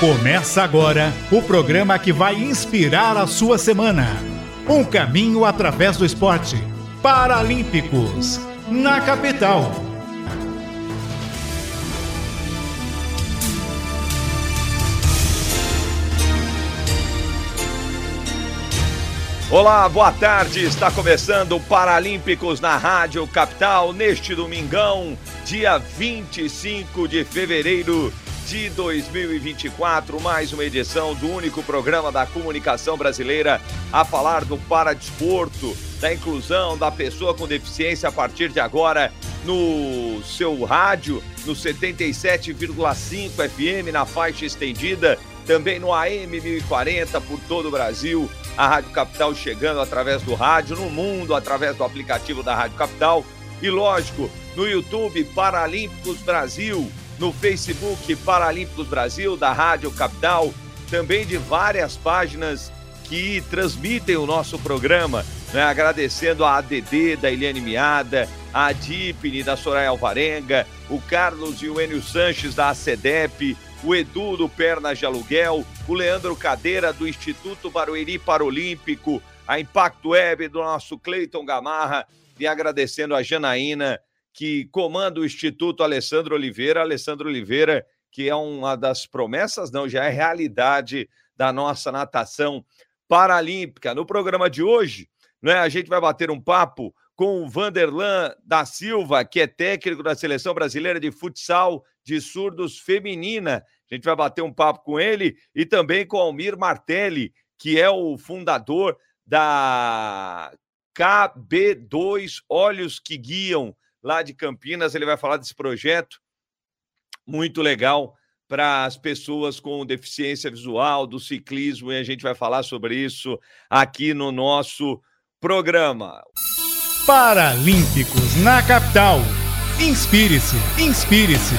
Começa agora o programa que vai inspirar a sua semana. Um caminho através do esporte. Paralímpicos, na capital. Olá, boa tarde. Está começando o Paralímpicos na Rádio Capital neste domingão, dia 25 de fevereiro de 2024, mais uma edição do único programa da comunicação brasileira a falar do paradesporto, da inclusão da pessoa com deficiência a partir de agora no seu rádio, no 77,5 FM, na faixa estendida, também no AM 1040 por todo o Brasil. A Rádio Capital chegando através do rádio, no mundo, através do aplicativo da Rádio Capital. E lógico, no YouTube Paralímpicos Brasil no Facebook Paralímpicos Brasil, da Rádio Capital, também de várias páginas que transmitem o nosso programa, né? agradecendo a ADD da Eliane Miada, a Adipne da Soraya Alvarenga, o Carlos e o Enio Sanches da ACEDEP, o Edu do Pernas de Aluguel, o Leandro Cadeira do Instituto Barueri Paralímpico, a Impacto Web do nosso Cleiton Gamarra e agradecendo a Janaína que comanda o Instituto Alessandro Oliveira. Alessandro Oliveira, que é uma das promessas, não, já é realidade da nossa natação paralímpica. No programa de hoje, né, a gente vai bater um papo com o Vanderlan da Silva, que é técnico da Seleção Brasileira de Futsal de Surdos Feminina. A gente vai bater um papo com ele e também com Almir Martelli, que é o fundador da KB2 Olhos que Guiam, lá de Campinas. Ele vai falar desse projeto muito legal para as pessoas com deficiência visual, do ciclismo, e a gente vai falar sobre isso aqui no nosso programa. Paralímpicos na capital. Inspire-se, inspire-se.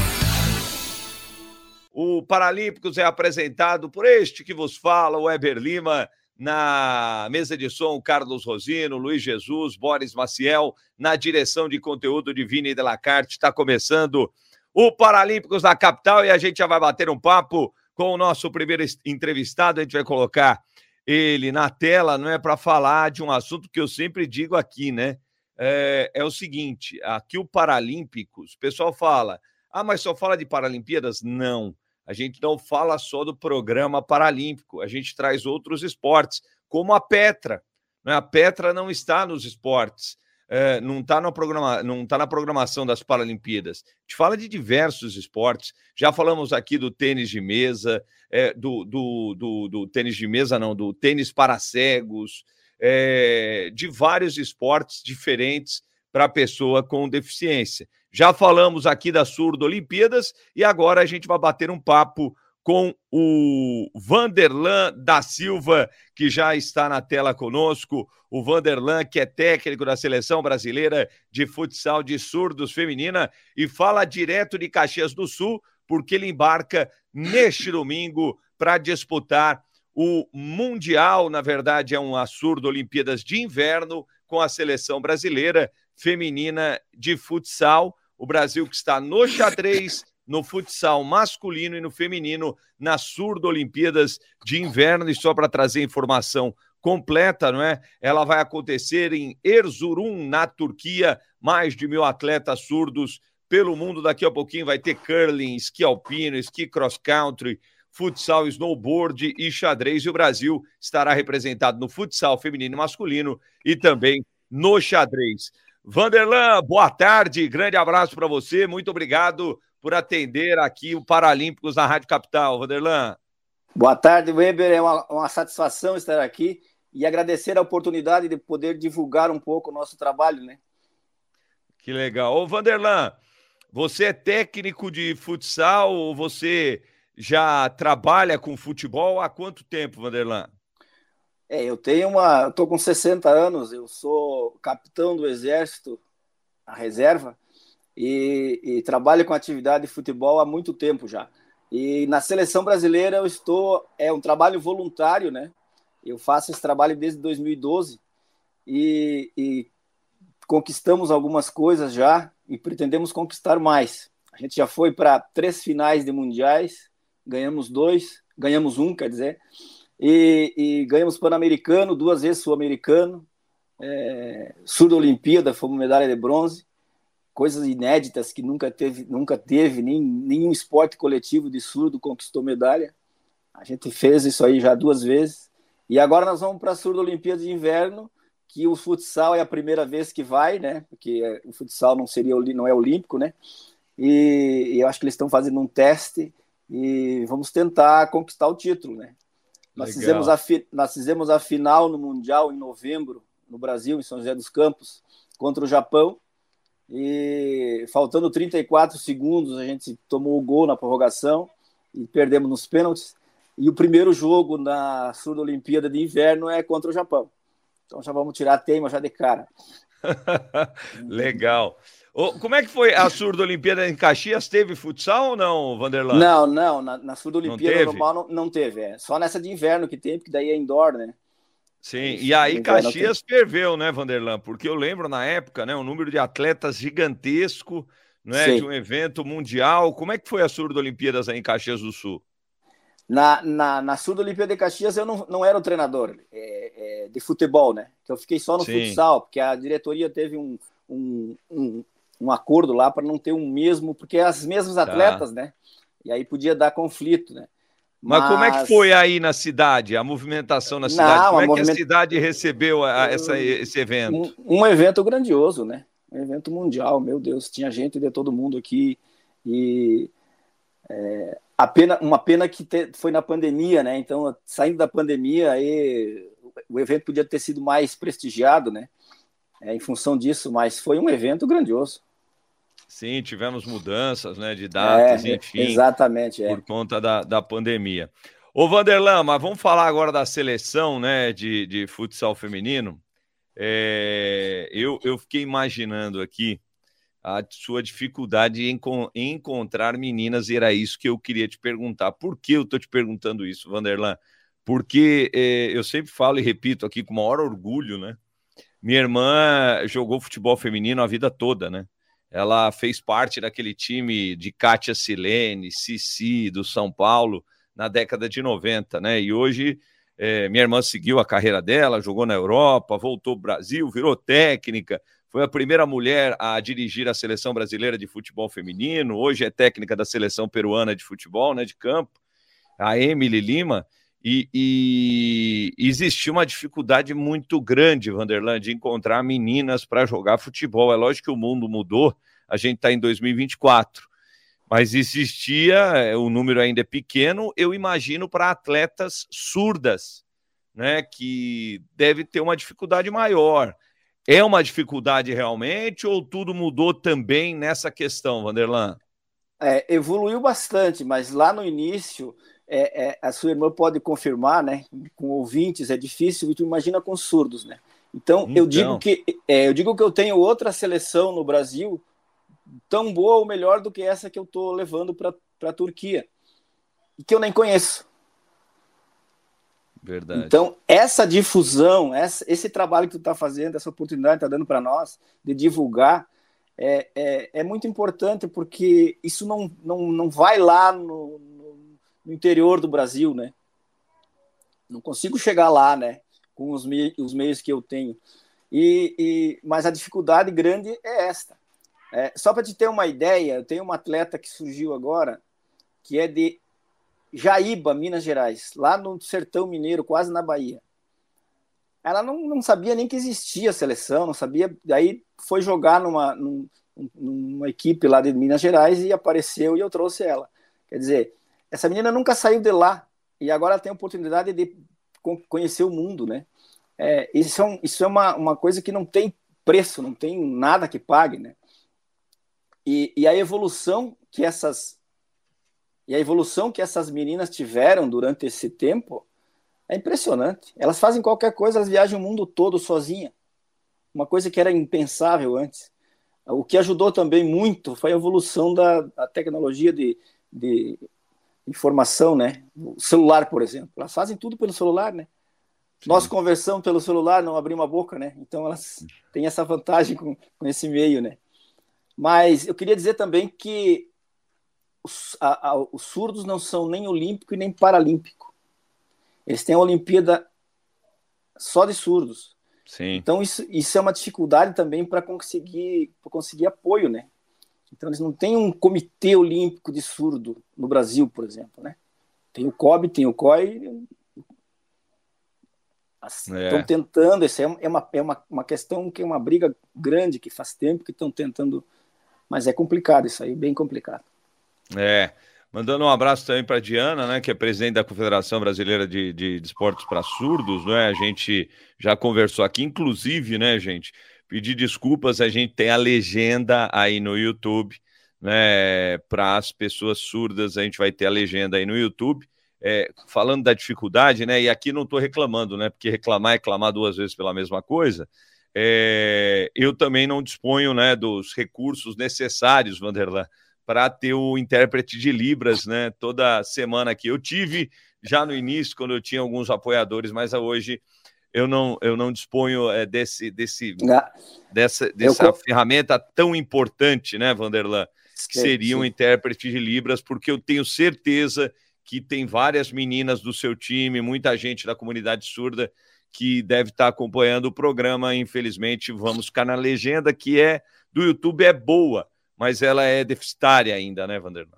O Paralímpicos é apresentado por este que vos fala, o Eber Lima na mesa de som, Carlos Rosino, Luiz Jesus, Boris Maciel, na direção de conteúdo de Vini Delacarte. Está começando o Paralímpicos da capital e a gente já vai bater um papo com o nosso primeiro entrevistado. A gente vai colocar ele na tela, não é para falar de um assunto que eu sempre digo aqui, né? É, é o seguinte: aqui o Paralímpicos, o pessoal fala, ah, mas só fala de Paralimpíadas? Não a gente não fala só do programa paralímpico, a gente traz outros esportes, como a Petra. Né? A Petra não está nos esportes, é, não está programa, tá na programação das Paralimpíadas. A gente fala de diversos esportes. Já falamos aqui do tênis de mesa, é, do, do, do, do, tênis de mesa, não, do tênis para cegos, é, de vários esportes diferentes para a pessoa com deficiência. Já falamos aqui das Surdo Olimpíadas e agora a gente vai bater um papo com o Vanderlan da Silva, que já está na tela conosco. O Vanderlan, que é técnico da seleção brasileira de futsal de surdos feminina e fala direto de Caxias do Sul, porque ele embarca neste domingo para disputar o Mundial. Na verdade, é uma surdo Olimpíadas de Inverno com a seleção brasileira feminina de futsal o Brasil que está no xadrez, no futsal masculino e no feminino, na Surdo Olimpíadas de Inverno. E só para trazer informação completa, não é? Ela vai acontecer em Erzurum, na Turquia. Mais de mil atletas surdos pelo mundo. Daqui a pouquinho vai ter curling, esqui alpino, esqui cross country, futsal, snowboard e xadrez. E o Brasil estará representado no futsal feminino e masculino e também no xadrez. Vanderlan, boa tarde, grande abraço para você, muito obrigado por atender aqui o Paralímpicos na Rádio Capital, Vanderlan. Boa tarde, Weber, é uma, uma satisfação estar aqui e agradecer a oportunidade de poder divulgar um pouco o nosso trabalho, né? Que legal. Ô, Vanderlan, você é técnico de futsal ou você já trabalha com futebol há quanto tempo, Vanderlan? É, eu tenho uma. Tô com 60 anos, eu sou capitão do Exército, a reserva, e, e trabalho com atividade de futebol há muito tempo já. E na seleção brasileira eu estou. É um trabalho voluntário, né? Eu faço esse trabalho desde 2012 e, e conquistamos algumas coisas já e pretendemos conquistar mais. A gente já foi para três finais de mundiais, ganhamos dois, ganhamos um, quer dizer, e, e ganhamos Pan-Americano, duas vezes Sul-Americano, é, Surdo-Olimpíada, fomos medalha de bronze, coisas inéditas que nunca teve, nunca teve, nem, nenhum esporte coletivo de surdo conquistou medalha. A gente fez isso aí já duas vezes. E agora nós vamos para a Surdo-Olimpíada de Inverno, que o futsal é a primeira vez que vai, né? Porque o futsal não seria não é olímpico, né? E, e eu acho que eles estão fazendo um teste e vamos tentar conquistar o título, né? Nós fizemos, a, nós fizemos a final no Mundial em novembro, no Brasil, em São José dos Campos, contra o Japão. E faltando 34 segundos, a gente tomou o gol na prorrogação e perdemos nos pênaltis. E o primeiro jogo na Sul-Olimpíada de Inverno é contra o Japão. Então já vamos tirar a teima já de cara. Legal. Como é que foi a Surdo Olimpíada em Caxias? Teve futsal ou não, Vanderlan? Não, não. Na, na Surdo Olimpíada normal não, não teve. É. Só nessa de inverno que tem, porque daí é indoor, né? Sim, e aí Caxias ferveu, né, Vanderlan? Porque eu lembro na época, né, um número de atletas gigantesco, né, de um evento mundial. Como é que foi a Surdo Olimpíadas aí em Caxias do Sul? Na, na, na Olimpíada de Caxias eu não, não era o treinador é, é, de futebol, né? Eu fiquei só no Sim. futsal, porque a diretoria teve um, um, um, um acordo lá para não ter um mesmo, porque é as mesmas tá. atletas, tá. né? E aí podia dar conflito, né? Mas, Mas, como é que foi aí na cidade, a movimentação na cidade? Não, como é que a cidade recebeu a, a essa, esse evento? Um, um, evento grandioso, né? Um evento mundial, meu Deus, tinha gente de todo mundo aqui e é, a pena, uma pena que te, foi na pandemia, né? Então, saindo da pandemia, aí, o evento podia ter sido mais prestigiado, né? É, em função disso, mas foi um evento grandioso. Sim, tivemos mudanças né, de datas, é, enfim. Exatamente, é. Por conta da, da pandemia. Ô, Vanderlan, mas vamos falar agora da seleção né, de, de futsal feminino. É, eu, eu fiquei imaginando aqui a sua dificuldade em, em, encontrar meninas, e era isso que eu queria te perguntar. Por que eu estou te perguntando isso, Vanderlan? Porque é, eu sempre falo e repito aqui com maior orgulho, né? Minha irmã jogou futebol feminino a vida toda, né? Ela fez parte daquele time de Kátia Silene, Cici, do São Paulo, na década de 90, né? E hoje é, minha irmã seguiu a carreira dela, jogou na Europa, voltou para o Brasil, virou técnica, foi a primeira mulher a dirigir a seleção brasileira de futebol feminino, hoje é técnica da seleção peruana de futebol, né, de campo, a Emily Lima, e, e existiu uma dificuldade muito grande, Vanderland, de encontrar meninas para jogar futebol. É lógico que o mundo mudou, a gente está em 2024, mas existia, é, o número ainda é pequeno, eu imagino, para atletas surdas, né, que deve ter uma dificuldade maior. É uma dificuldade realmente ou tudo mudou também nessa questão, Vanderlan? É, evoluiu bastante, mas lá no início, é, é, a sua irmã pode confirmar, né? Com ouvintes é difícil, tu imagina com surdos, né? Então, então. eu digo que é, eu digo que eu tenho outra seleção no Brasil tão boa ou melhor do que essa que eu estou levando para a Turquia e que eu nem conheço. Verdade. Então, essa difusão, essa, esse trabalho que tu está fazendo, essa oportunidade que está dando para nós de divulgar, é, é, é, muito importante porque isso não, não, não vai lá no, no, interior do Brasil, né? Não consigo chegar lá, né? Com os, mei, os meios que eu tenho. E, e, mas a dificuldade grande é esta. É, só para te ter uma ideia, eu tenho uma atleta que surgiu agora, que é de Jaíba, Minas Gerais, lá no sertão mineiro, quase na Bahia. Ela não, não sabia nem que existia a seleção, não sabia. Daí foi jogar numa, numa equipe lá de Minas Gerais e apareceu e eu trouxe ela. Quer dizer, essa menina nunca saiu de lá e agora tem a oportunidade de conhecer o mundo, né? É, isso é, um, isso é uma, uma coisa que não tem preço, não tem nada que pague, né? E, e a evolução que essas e a evolução que essas meninas tiveram durante esse tempo é impressionante. Elas fazem qualquer coisa, elas viajam o mundo todo sozinha. Uma coisa que era impensável antes. O que ajudou também muito foi a evolução da, da tecnologia de, de, informação, né? O celular, por exemplo. Elas fazem tudo pelo celular, né? Sim. Nós conversamos pelo celular, não abrimos a boca, né? Então elas têm essa vantagem com, com esse meio, né? Mas eu queria dizer também que a, a, os surdos não são nem olímpico e nem paralímpico. Eles têm a Olimpíada só de surdos. Sim. Então isso, isso é uma dificuldade também para conseguir, conseguir apoio, né? Então eles não têm um comitê olímpico de surdo no Brasil, por exemplo, né? Tem o COB, tem o COI. Assim, é. Estão tentando, isso é, é, uma, é uma, uma questão que é uma briga grande, que faz tempo que estão tentando, mas é complicado isso aí, bem complicado. É, mandando um abraço também para Diana, né, que é presidente da Confederação Brasileira de, de, de Esportes para Surdos, né, a gente já conversou aqui, inclusive, né, gente, pedir desculpas, a gente tem a legenda aí no YouTube, né, para as pessoas surdas, a gente vai ter a legenda aí no YouTube. É, falando da dificuldade, né? E aqui não estou reclamando, né? Porque reclamar é clamar duas vezes pela mesma coisa. É, eu também não disponho, né, dos recursos necessários, Vanderlan, para ter o intérprete de Libras, né? Toda semana aqui. Eu tive já no início, quando eu tinha alguns apoiadores, mas hoje eu não, eu não disponho é, desse, desse, ah, dessa, dessa eu... ferramenta tão importante, né, Vanderlan? que seria um intérprete de Libras, porque eu tenho certeza que tem várias meninas do seu time, muita gente da comunidade surda que deve estar acompanhando o programa. Infelizmente, vamos ficar na legenda, que é do YouTube é boa, mas ela é deficitária ainda, né, Vanderlan?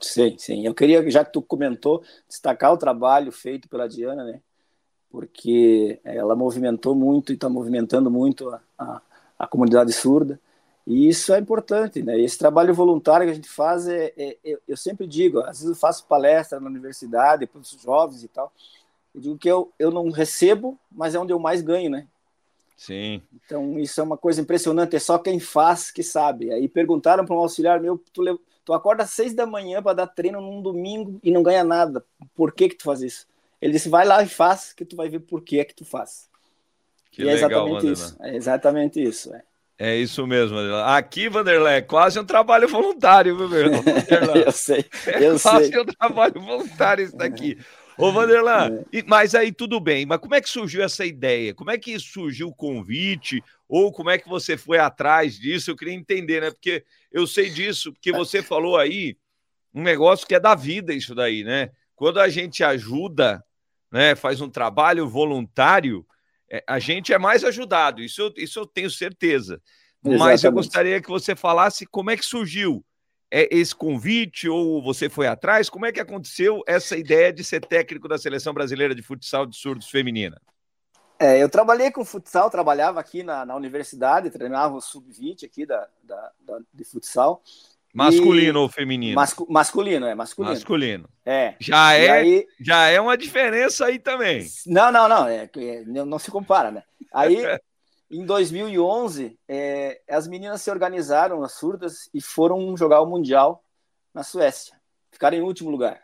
Sim, sim. Eu queria, já que tu comentou, destacar o trabalho feito pela Diana, né? Porque ela movimentou muito e está movimentando muito a, a, a comunidade surda. E isso é importante, né? Esse trabalho voluntário que a gente faz, é, é, é eu sempre digo, às vezes eu faço palestra na universidade para os jovens e tal, eu digo que eu, eu não recebo, mas é onde eu mais ganho, né? Sim. Então isso é uma coisa impressionante, é só quem faz que sabe. Aí perguntaram para um auxiliar meu, tu, tu acorda às seis da manhã para dar treino num domingo e não ganha nada, por que que tu faz isso? Ele disse, vai lá e faz, que tu vai ver por que é que tu faz. Que e legal, é exatamente isso. É exatamente isso. É. É isso mesmo. Aqui, Vanderlei, é quase um trabalho voluntário, viu, meu? eu sei, eu é quase sei. um trabalho voluntário isso daqui. Ô, Vanderlan, é. mas aí tudo bem, mas como é que surgiu essa ideia? Como é que surgiu o convite? Ou como é que você foi atrás disso? Eu queria entender, né? Porque eu sei disso, porque você falou aí um negócio que é da vida, isso daí, né? Quando a gente ajuda, né, faz um trabalho voluntário, é, a gente é mais ajudado, isso eu, isso eu tenho certeza. Exatamente. Mas eu gostaria que você falasse como é que surgiu é, esse convite, ou você foi atrás, como é que aconteceu essa ideia de ser técnico da Seleção Brasileira de Futsal de Surdos Feminina? É, eu trabalhei com futsal, trabalhava aqui na, na universidade, treinava o sub-20 aqui da, da, da, de futsal. Masculino e... ou feminino? Mascu... Masculino, é masculino. Masculino. É. Já é, aí... já é uma diferença aí também. Não, não, não, é, é não se compara, né? Aí, em 2011, é, as meninas se organizaram, as surdas, e foram jogar o Mundial na Suécia. Ficaram em último lugar.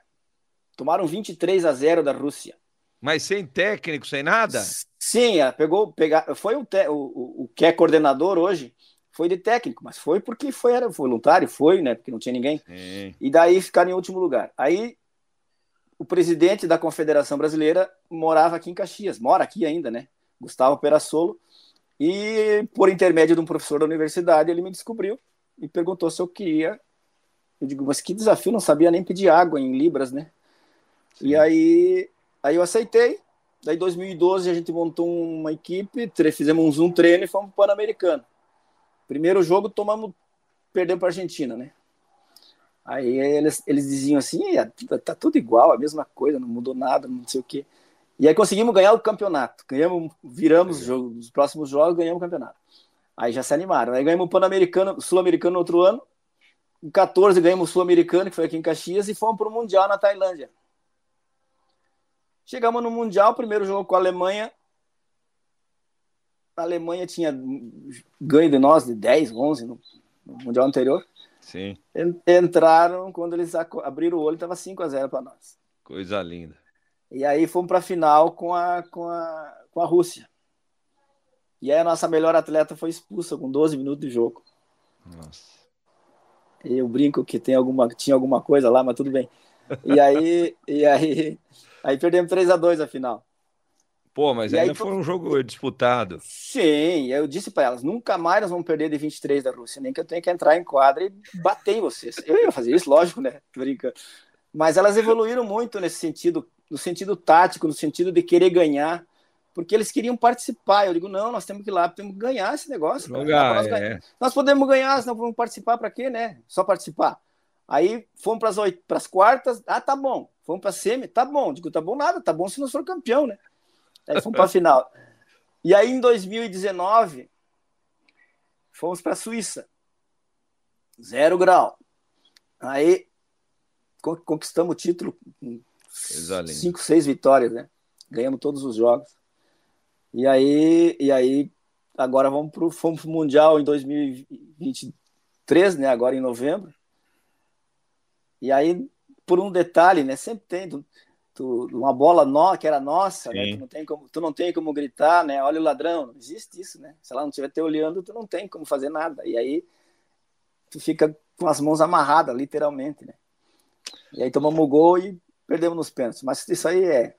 Tomaram 23 a 0 da Rússia. Mas sem técnico, sem nada? Sim, é, pegou, pegar, foi o, te, o, o que é coordenador hoje, foi de técnico, mas foi porque foi era voluntário, foi, né? Porque não tinha ninguém. Sim. E daí ficaram em último lugar. Aí o presidente da Confederação Brasileira morava aqui em Caxias, mora aqui ainda, né? Gustavo Perassolo. E por intermédio de um professor da universidade, ele me descobriu e perguntou se eu queria. Eu digo, mas que desafio, não sabia nem pedir água em libras, né? Sim. E aí, aí eu aceitei. Daí, em 2012, a gente montou uma equipe, fizemos um treino e fomos para o Pan-Americano. Primeiro jogo tomamos, perdemos para a Argentina, né? Aí eles, eles diziam assim, tá, tá tudo igual, a mesma coisa, não mudou nada, não sei o quê. E aí conseguimos ganhar o campeonato. Ganhamos, viramos jogo, os próximos jogos, ganhamos o campeonato. Aí já se animaram. Aí ganhamos o Pan-Americano, Sul-Americano no outro ano. Em 14 ganhamos o Sul-Americano, que foi aqui em Caxias, e fomos para o Mundial na Tailândia. Chegamos no Mundial, primeiro jogo com a Alemanha, a Alemanha tinha ganho de nós de 10, 11 no, Mundial anterior. Sim. Entraram, quando eles abriram o olho, estava 5 a 0 para nós. Coisa linda. E aí fomos para a final com a, com, a, com a Rússia. E aí a nossa melhor atleta foi expulsa com 12 minutos de jogo. Nossa. Eu brinco que tem alguma, tinha alguma coisa lá, mas tudo bem. E aí, e aí, aí perdemos 3 a 2 a final. Pô, mas e ainda aí, foi um jogo disputado. Sim, eu disse para elas: nunca mais nós vamos perder de 23 da Rússia, nem que eu tenha que entrar em quadra e bater em vocês. Eu ia fazer isso, lógico, né? Brincando. Mas elas evoluíram muito nesse sentido, no sentido tático, no sentido de querer ganhar, porque eles queriam participar. Eu digo: não, nós temos que ir lá, temos que ganhar esse negócio. Jogar, nós, é. nós podemos ganhar, senão vamos participar para quê, né? Só participar. Aí fomos para as quartas, ah, tá bom. Fomos para a semi, tá bom. Digo, tá bom nada, tá bom se nós for campeão, né? Aí fomos para a final. E aí em 2019, fomos para a Suíça. Zero grau. Aí conquistamos o título com cinco, seis vitórias, né? Ganhamos todos os jogos. E aí, e aí agora vamos pro, fomos pro Mundial em 2023, né? Agora em novembro. E aí, por um detalhe, né? Sempre tem tu, uma bola nó, que era nossa, né? Tu não, tem como, tu não tem como gritar, né? Olha o ladrão, não existe isso, né? Se ela não estiver te olhando, tu não tem como fazer nada. E aí tu fica com as mãos amarradas, literalmente, né? E aí tomamos o gol e perdemos nos pênaltis. Mas isso aí é.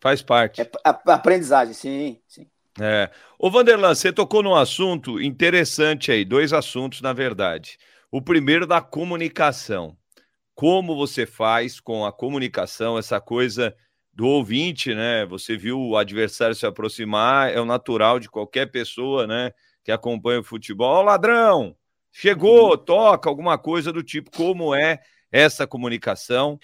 Faz parte. É aprendizagem, sim, sim. É. Ô, Vanderlan, você tocou num assunto interessante aí, dois assuntos, na verdade. O primeiro da comunicação como você faz com a comunicação, essa coisa do ouvinte, né? Você viu o adversário se aproximar, é o natural de qualquer pessoa, né? Que acompanha o futebol. Ó, ladrão, chegou, uhum. toca, alguma coisa do tipo. Como é essa comunicação?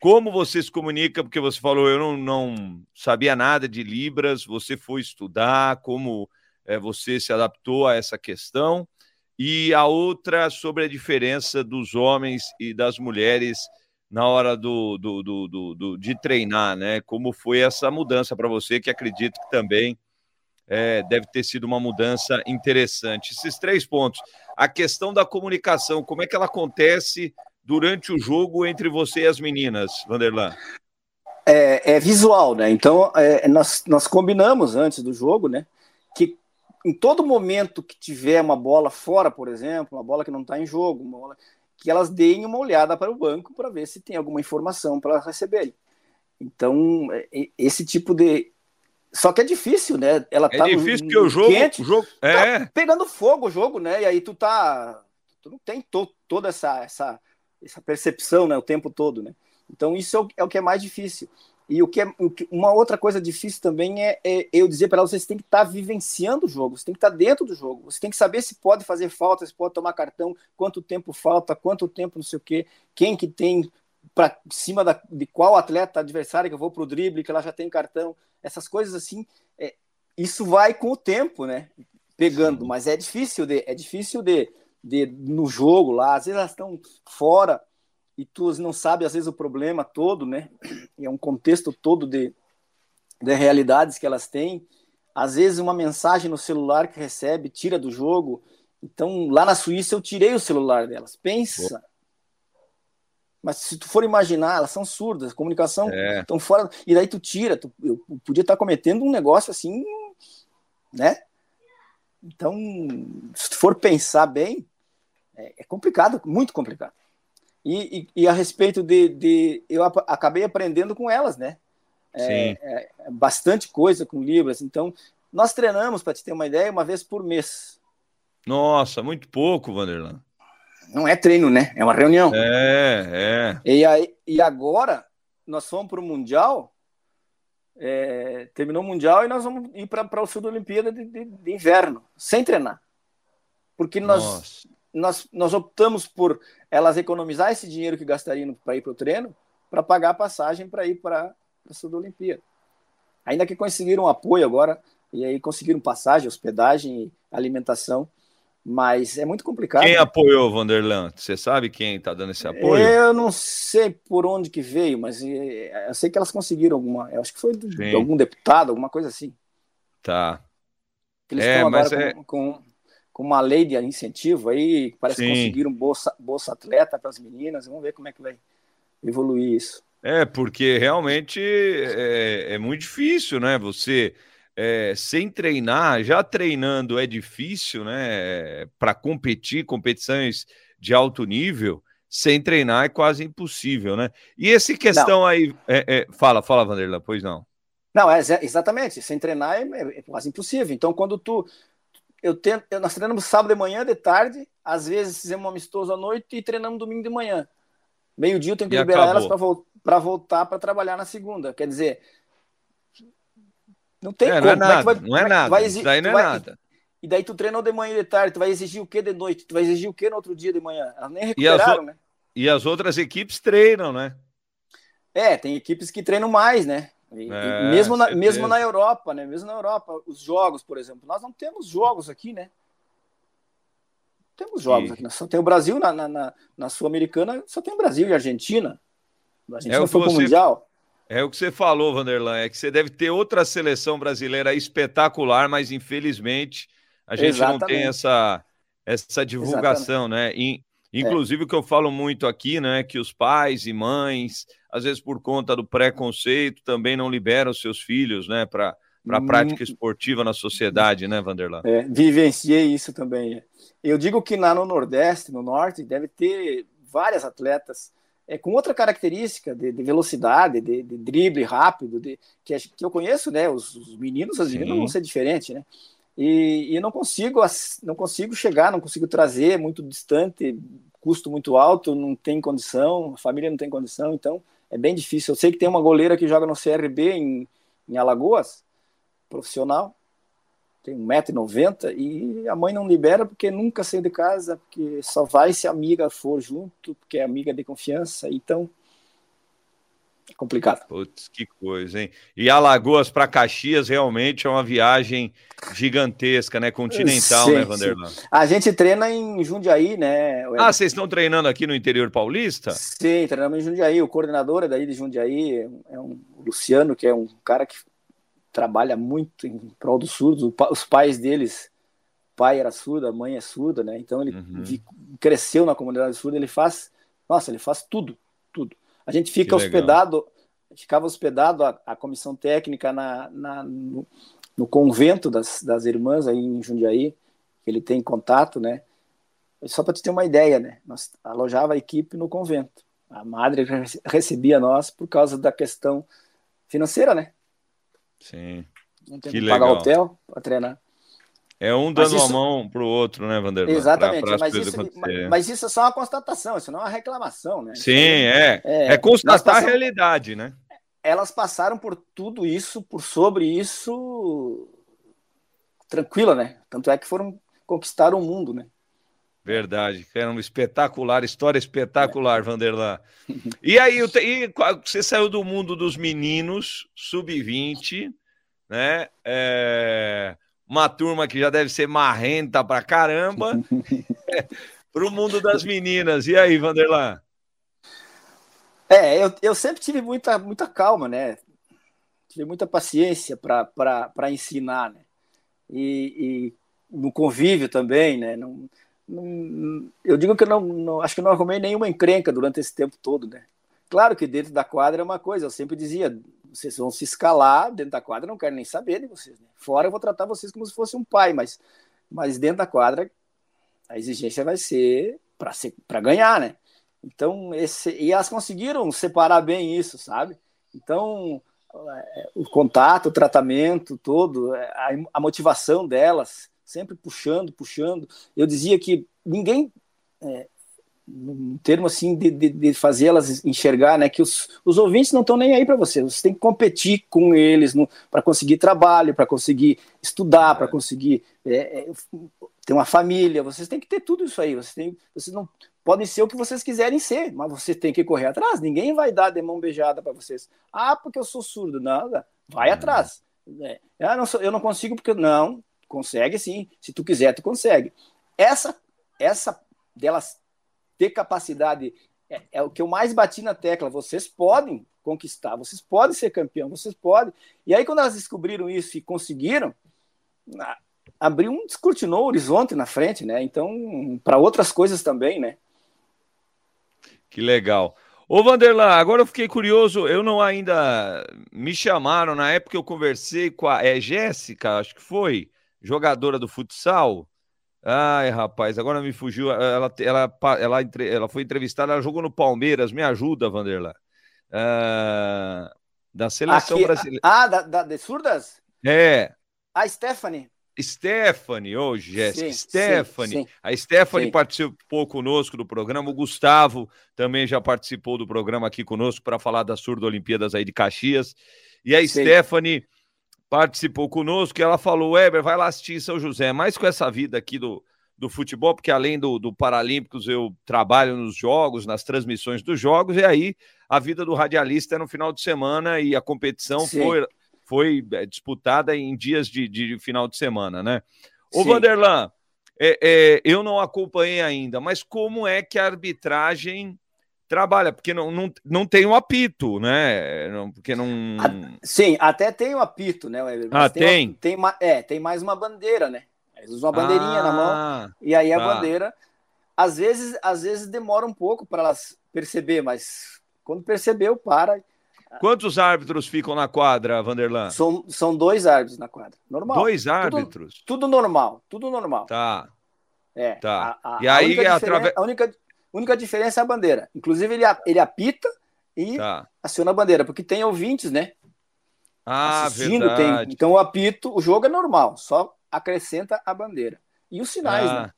Como você se comunica? Porque você falou, eu não, não sabia nada de Libras, você foi estudar, como é, você se adaptou a essa questão e a outra sobre a diferença dos homens e das mulheres na hora do, do, do, do de treinar, né? Como foi essa mudança para você, que acredito que também é, deve ter sido uma mudança interessante. Esses três pontos. A questão da comunicação, como é que ela acontece durante o jogo entre você e as meninas, Vanderlan? É, é visual, né? Então, é, nós, nós combinamos antes do jogo, né? Que em todo momento que tiver uma bola fora, por exemplo, uma bola que não está em jogo, uma bola, que elas deem uma olhada para o banco para ver se tem alguma informação para receberem. Então, é, é, esse tipo de. Só que é difícil, né? Ela é tá difícil porque o jogo, quente, o jogo tá é tá pegando fogo o jogo, né? E aí tu tá, tu não tem to, toda essa, essa essa percepção, né? O tempo todo, né? Então isso é o, é o que é mais difícil. E o que é uma outra coisa difícil também é, é eu dizer para ela: vocês têm que estar tá vivenciando o jogo, você tem que estar tá dentro do jogo, você tem que saber se pode fazer falta, se pode tomar cartão, quanto tempo falta, quanto tempo não sei o quê, quem que tem para cima da, de qual atleta adversário que eu vou para o drible, que ela já tem cartão, essas coisas assim, é, isso vai com o tempo, né? Pegando, mas é difícil de, é difícil de, de no jogo lá, às vezes elas estão fora e tu não sabe às vezes o problema todo, né? E é um contexto todo de, de realidades que elas têm. Às vezes uma mensagem no celular que recebe tira do jogo. Então lá na Suíça eu tirei o celular delas. Pensa. Mas se tu for imaginar, elas são surdas, comunicação estão é. fora. E daí tu tira, tu, eu podia estar cometendo um negócio assim, né? Então, se tu for pensar bem, é, é complicado, muito complicado. E, e, e, a respeito de, de eu acabei aprendendo com elas, né? É, é, é bastante coisa com Libras. Então, nós treinamos, para te ter uma ideia, uma vez por mês. Nossa, muito pouco, Vanderlan. Não é treino, né? É uma reunião. É, é. E, aí, e agora, nós fomos para o Mundial, é, terminou o Mundial e nós vamos ir para o Sul da Olimpíada de, de, de, Inverno, sem treinar. Porque nós, Nossa nós, nós optamos por elas economizar esse dinheiro que gastariam para ir para o treino para pagar a passagem para ir para a Sul da Olimpíada. Ainda que conseguiram apoio agora, e aí conseguiram passagem, hospedagem e alimentação, mas é muito complicado. Quem apoiou, Vanderlan? Você sabe quem está dando esse apoio? Eu não sei por onde que veio, mas eu sei que elas conseguiram alguma. Eu acho que foi de algum deputado, alguma coisa assim. Tá. Eles é, estão agora é... com, com, com uma lei de incentivo aí, parece Sim. que conseguiram bolsa, bolsa atleta para as meninas. Vamos ver como é que vai evoluir isso. É, porque realmente é, é muito difícil, né? Você é, sem treinar, já treinando é difícil, né? Para competir, competições de alto nível, sem treinar é quase impossível, né? E esse questão não. aí. É, é, fala, fala, Vanderlan, pois não. Não, é exatamente. Sem treinar é, é quase impossível. Então, quando tu. Eu tento, nós treinamos sábado de manhã, de tarde, às vezes fizemos um amistoso à noite e treinamos domingo de manhã. Meio-dia eu tenho que e liberar acabou. elas para voltar para trabalhar na segunda. Quer dizer, não tem é, como. Não é nada. Vai, não é nada. Vai exigir, daí não é vai, nada. E daí tu treina de manhã e de tarde, tu vai exigir o que de noite? Tu vai exigir o que no outro dia de manhã? Elas nem recuperaram, e né? E as outras equipes treinam, né? É, tem equipes que treinam mais, né? E, é, mesmo, na, mesmo na Europa, né? Mesmo na Europa, os jogos, por exemplo. Nós não temos jogos aqui, né? Temos jogos e... aqui. Só tem o Brasil na, na, na, na Sul-Americana, só tem o Brasil e a Argentina. A Argentina é foi você... Mundial. É o que você falou, Vanderlan, é que você deve ter outra seleção brasileira espetacular, mas infelizmente a gente Exatamente. não tem essa, essa divulgação, Exatamente. né? E, inclusive, é. o que eu falo muito aqui, né, é que os pais e mães, às vezes por conta do preconceito, também não liberam seus filhos, né, para para a hum. prática esportiva na sociedade, né, Vanderlan? É, vivenciei isso também. Eu digo que lá no Nordeste, no Norte, deve ter várias atletas é, com outra característica de, de velocidade, de, de, drible rápido, de, que, que, eu conheço, né? Os, os meninos, as meninas vão ser diferentes, né? E, e não consigo não consigo chegar, não consigo trazer muito distante, custo muito alto, não tem condição, a família não tem condição, então é bem difícil. Eu sei que tem uma goleira que joga no CRB em, em Alagoas, profissional, tem 1,90m e a mãe não libera porque nunca saiu de casa, porque só vai se a amiga for junto, porque é amiga de confiança, então complicado. Putz, que coisa, hein? E Alagoas para Caxias realmente é uma viagem gigantesca, né? Continental, sim, né, Vanderlan? A gente treina em Jundiaí, né? Ah, vocês estão treinando aqui no interior paulista? Sim, treinamos em Jundiaí. O coordenador é daí de Jundiaí é um Luciano, que é um cara que trabalha muito em prol dos surdos. Os pais deles, pai era surdo, a mãe é surda, né? Então ele uhum. cresceu na comunidade surda, ele faz, nossa, ele faz tudo. A gente fica hospedado, ficava hospedado a, a comissão técnica na, na no, no, convento das, das irmãs aí em Jundiaí, que ele tem contato, né? Só para te ter uma ideia, né? Nós alojava a equipe no convento. A madre recebia nós por causa da questão financeira, né? Sim. Não tem que, que pagar hotel para treinar. É um dando isso... a mão para o outro, né, Vanderlei? Exatamente, pra, pra mas, isso, mas, mas, isso é só uma constatação, isso não é uma reclamação, né? Sim, é. É, é constatar passamos... a realidade, né? Elas passaram por tudo isso, por sobre isso, tranquila, né? Tanto é que foram conquistar o mundo, né? Verdade, é uma espetacular, história espetacular, é. Vanderlan. E aí, e, você saiu do mundo dos meninos, sub-20, né? É, uma turma que já deve ser marrenta pra caramba, para o mundo das meninas. E aí, Vanderlan? É, eu, eu sempre tive muita, muita calma, né? Tive muita paciência para ensinar, né? E, e no convívio também, né? Não, eu digo que eu não, não, acho que não arrumei nenhuma encrenca durante esse tempo todo, né? Claro que dentro da quadra é uma coisa, eu sempre dizia, vocês vão se escalar dentro da quadra, não quero nem saber de vocês, né? Fora eu vou tratar vocês como se fosse um pai, mas, mas dentro da quadra a exigência vai ser para ganhar, né? Então, esse, e elas conseguiram separar bem isso, sabe? Então, é, o contato, o tratamento todo, é, a, a motivação delas, sempre puxando, puxando. Eu dizia que ninguém, é, no termo assim, de, de, de fazê-las enxergar, né, que os, os ouvintes não estão nem aí para você, você tem que competir com eles para conseguir trabalho, para conseguir estudar, para conseguir é, é, ter uma família, vocês têm que ter tudo isso aí, vocês, têm, vocês não podem ser o que vocês quiserem ser, mas você tem que correr atrás, ninguém vai dar de mão beijada para vocês. Ah, porque eu sou surdo, nada, vai uhum. atrás. É, ah, não sou, eu não consigo porque não, Consegue sim. Se tu quiser, tu consegue. Essa, essa delas ter capacidade é, é, o que eu mais bati na tecla. Vocês podem conquistar, vocês podem ser campeão, vocês podem. E aí, quando elas descobriram isso e conseguiram, abriu um descortinou o horizonte na frente, né? Então, para outras coisas também, né? Que legal. Ô Vanderlan, agora eu fiquei curioso, eu não ainda me chamaram na época eu conversei com a é, Jéssica, acho que foi, jogadora do futsal. Ai, rapaz, agora me fugiu. Ela, ela, ela, ela foi entrevistada, ela jogou no Palmeiras. Me ajuda, Vanderlan. Ah, da seleção Aqui- brasileira. Ah, da, da, de surdas? É, A Stephanie. Stephanie, ô Jéssica, Sim, Stephanie. sim, sim. A Stephanie Sim. participou conosco do programa, o Gustavo também já participou do programa aqui conosco para falar das Surdo Olimpíadas aí de Caxias. E a. Stephanie participou conosco e ela falou: Weber, vai lá assistir em São José, mais com essa vida aqui do, do futebol, porque além do, do Paralímpicos eu trabalho nos jogos, nas transmissões dos jogos, e aí a vida do radialista é no final de semana e a competição Sim. foi, foi é, disputada em dias de, de final de semana, né? Ô, Sim. Vanderlan, é, é, eu não acompanhei ainda, mas como é que a arbitragem trabalha? Porque não, não, não tem um apito, né? Não- porque não. Sim, até tem o apito, né, Weber? Ah, tem? tem, ma- é, tem mais uma bandeira, né? Eles usam uma bandeirinha na mão Ah, e aí a tá. bandeira. Às vezes, às vezes demora um pouco para elas perceber, mas quando percebeu, para. Quantos árbitros ficam na quadra, Vanderlan? São, são dois árbitros na quadra. Normal. Dois árbitros? Tudo normal, tudo normal. Tá. É. Tá. A, a- E a aí, única, atrave- diferen- a única, única diferença é a bandeira. Inclusive, ele, a- ele apita e Tá. aciona a bandeira, porque tem ouvintes, né? Ah, assistindo. Tem, verdade. então o apito, o jogo é normal, só acrescenta a bandeira. E os sinais, Ah, né?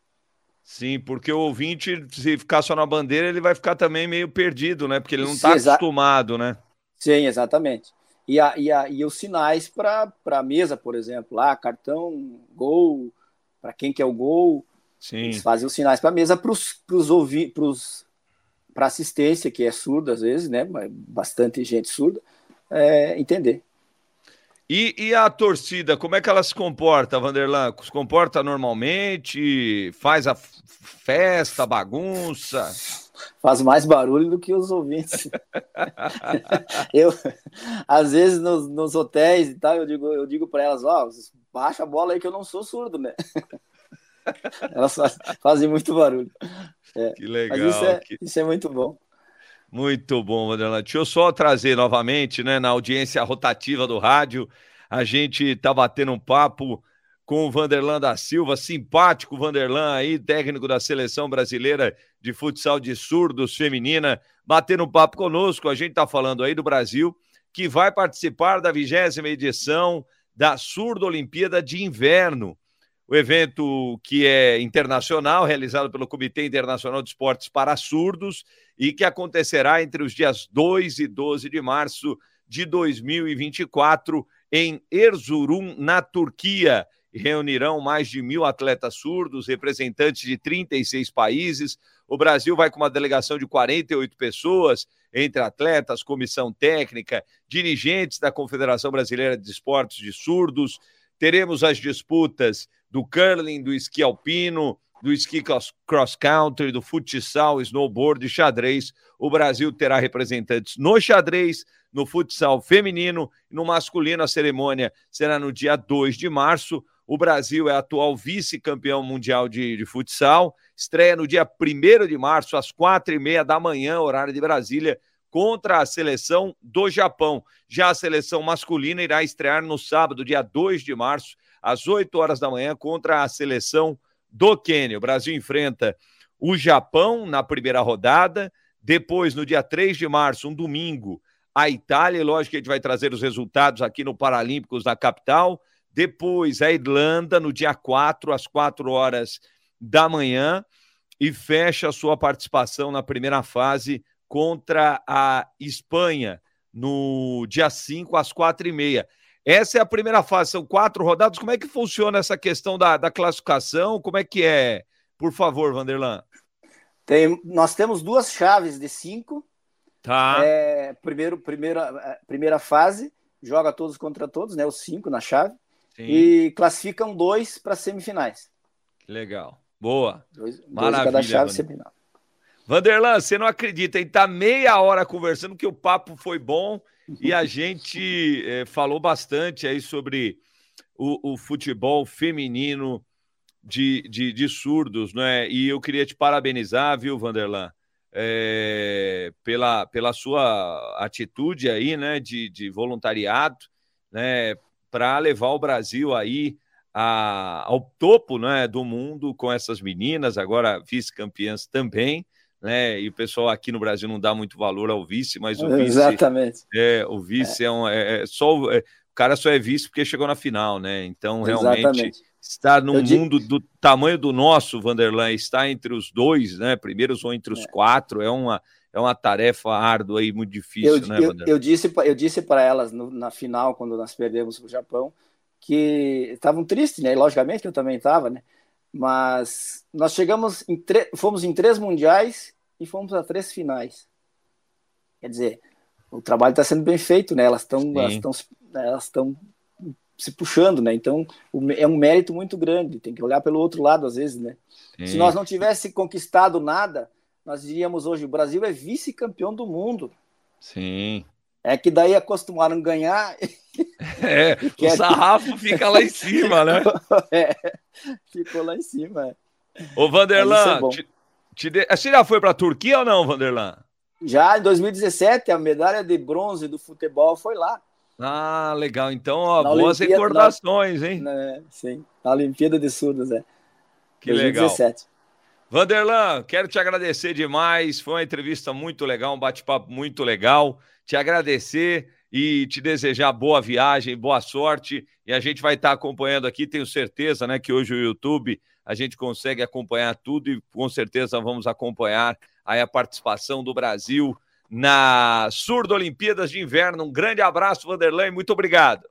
Sim, porque o ouvinte, se ficar só na bandeira, ele vai ficar também meio perdido, né? Porque ele não está acostumado, né? Sim, exatamente. E, a, e, a, e os sinais para a mesa, por exemplo, lá, cartão, gol, para quem quer o gol, Sim. eles fazem os sinais para a mesa para os ouvintes, para assistência, que é surda às vezes, né? Mas Bastante gente surda, é, entender. E, e a torcida, como é que ela se comporta, Vanderlan? Se comporta normalmente? Faz a festa, bagunça? Faz mais barulho do que os ouvintes. eu, às vezes, nos, nos hotéis e tal, eu digo, eu digo para elas, ó, baixa a bola aí que eu não sou surdo, né? Elas faz- fazem muito barulho. Que legal. Mas isso é, que- isso é muito bom. Muito bom, Vanderlan. Deixa eu só trazer novamente, né, na audiência rotativa do rádio, a gente está batendo um papo com o Vanderlan da Silva, simpático Vanderlan aí, técnico da seleção brasileira de futsal de surdos feminina, batendo um papo conosco. A gente está falando aí do Brasil, que vai participar da vigésima edição da Surdo Olimpíada de Inverno. O evento que é internacional, realizado pelo Comitê Internacional de Esportes para Surdos, e que acontecerá entre os dias 2 e 12 de março de 2024 em Erzurum, na Turquia. Reunirão mais de mil atletas surdos, representantes de 36 países. O Brasil vai com uma delegação de 48 pessoas, entre atletas, comissão técnica, dirigentes da Confederação Brasileira de Esportes de Surdos. Teremos as disputas do curling, do esqui alpino, do esqui cross- cross country, do futsal, snowboard e xadrez. O Brasil terá representantes no xadrez, no futsal feminino e no masculino. A cerimônia será no dia 2 de março. O Brasil é atual vice-campeão mundial de, de futsal. Estreia no dia 1 de março, às quatro e meia da manhã, horário de Brasília, contra a seleção do Japão. Já a seleção masculina irá estrear no sábado, dia 2 de março, às 8 horas da manhã, contra a seleção do Quênia. O Brasil enfrenta o Japão na primeira rodada. Depois, no dia 3 de março, um domingo, a Itália. E lógico que a gente vai trazer os resultados aqui no Paralímpicos da capital. Depois, a Irlanda, no dia 4, às 4 horas da manhã. E fecha a sua participação na primeira fase contra a Espanha, no dia 5, às 4 e meia. Essa é a primeira fase, são quatro rodadas. Como é que funciona essa questão da, da classificação? Como é que é? Por favor, Vanderlan. Tem, nós temos duas chaves de cinco. Tá. É, primeiro, primeira, primeira fase, joga todos contra todos, né? Os cinco na chave. Sim. E classificam dois para semifinais. Legal. Boa. Dois, dois Maravilha, cada chave Vander. semifinal. Vanderlan, você não acredita, hein? Tá meia hora conversando, que o papo foi bom e a gente eh, falou bastante aí sobre o, o futebol feminino de, de, de surdos, né? E eu queria te parabenizar, viu, Vanderlan? eh, pela, pela sua atitude aí, né, de, de voluntariado, né, para levar o Brasil aí a, ao topo, né, do mundo com essas meninas, agora vice-campeãs também, né? E o pessoal aqui no Brasil não dá muito valor ao vice, mas o vice. Exatamente. É, o vice é, é um. É, é só, é, o cara só é vice porque chegou na final, né? Então, realmente, Exatamente. estar num mundo do tamanho do nosso, Vanderlan, estar entre os dois, né? Primeiros ou entre os é. quatro, é uma, é uma tarefa árdua e muito difícil, eu, né, eu, eu, disse, eu disse para elas no, na final, quando nós perdemos o Japão, que estavam tristes, né? Logicamente que eu também estava, né? Mas nós chegamos em fomos em três mundiais e fomos a três finais. Quer dizer, o trabalho está sendo bem feito, né? Elas estão elas estão elas estão se puxando, né? Então é um mérito muito grande. Tem que olhar pelo outro lado às vezes, né? Sim. Se nós não tivesse conquistado nada, nós diríamos hoje o Brasil é vice-campeão do mundo. Sim. É que daí acostumaram a ganhar. É, o sarrafo fica lá em cima, né? É, ficou lá em cima. É. Ô, Vanderlan, é te, te de... você já foi para a Turquia ou não, Vanderlan? Já em 2017, a medalha de bronze do futebol foi lá. Ah, legal. Então, ó, boas recordações, na... hein? Né, sim, na Olimpíada de Surdos, é. Que 2017. legal. Vanderlan, quero te agradecer demais. Foi uma entrevista muito legal, um bate-papo muito legal. Te agradecer e te desejar boa viagem, boa sorte. E a gente vai estar acompanhando aqui, tenho certeza, né, que hoje o YouTube a gente consegue acompanhar tudo e com certeza vamos acompanhar aí a participação do Brasil na Surdo Olimpíadas de Inverno. Um grande abraço, Vanderlan, muito obrigado.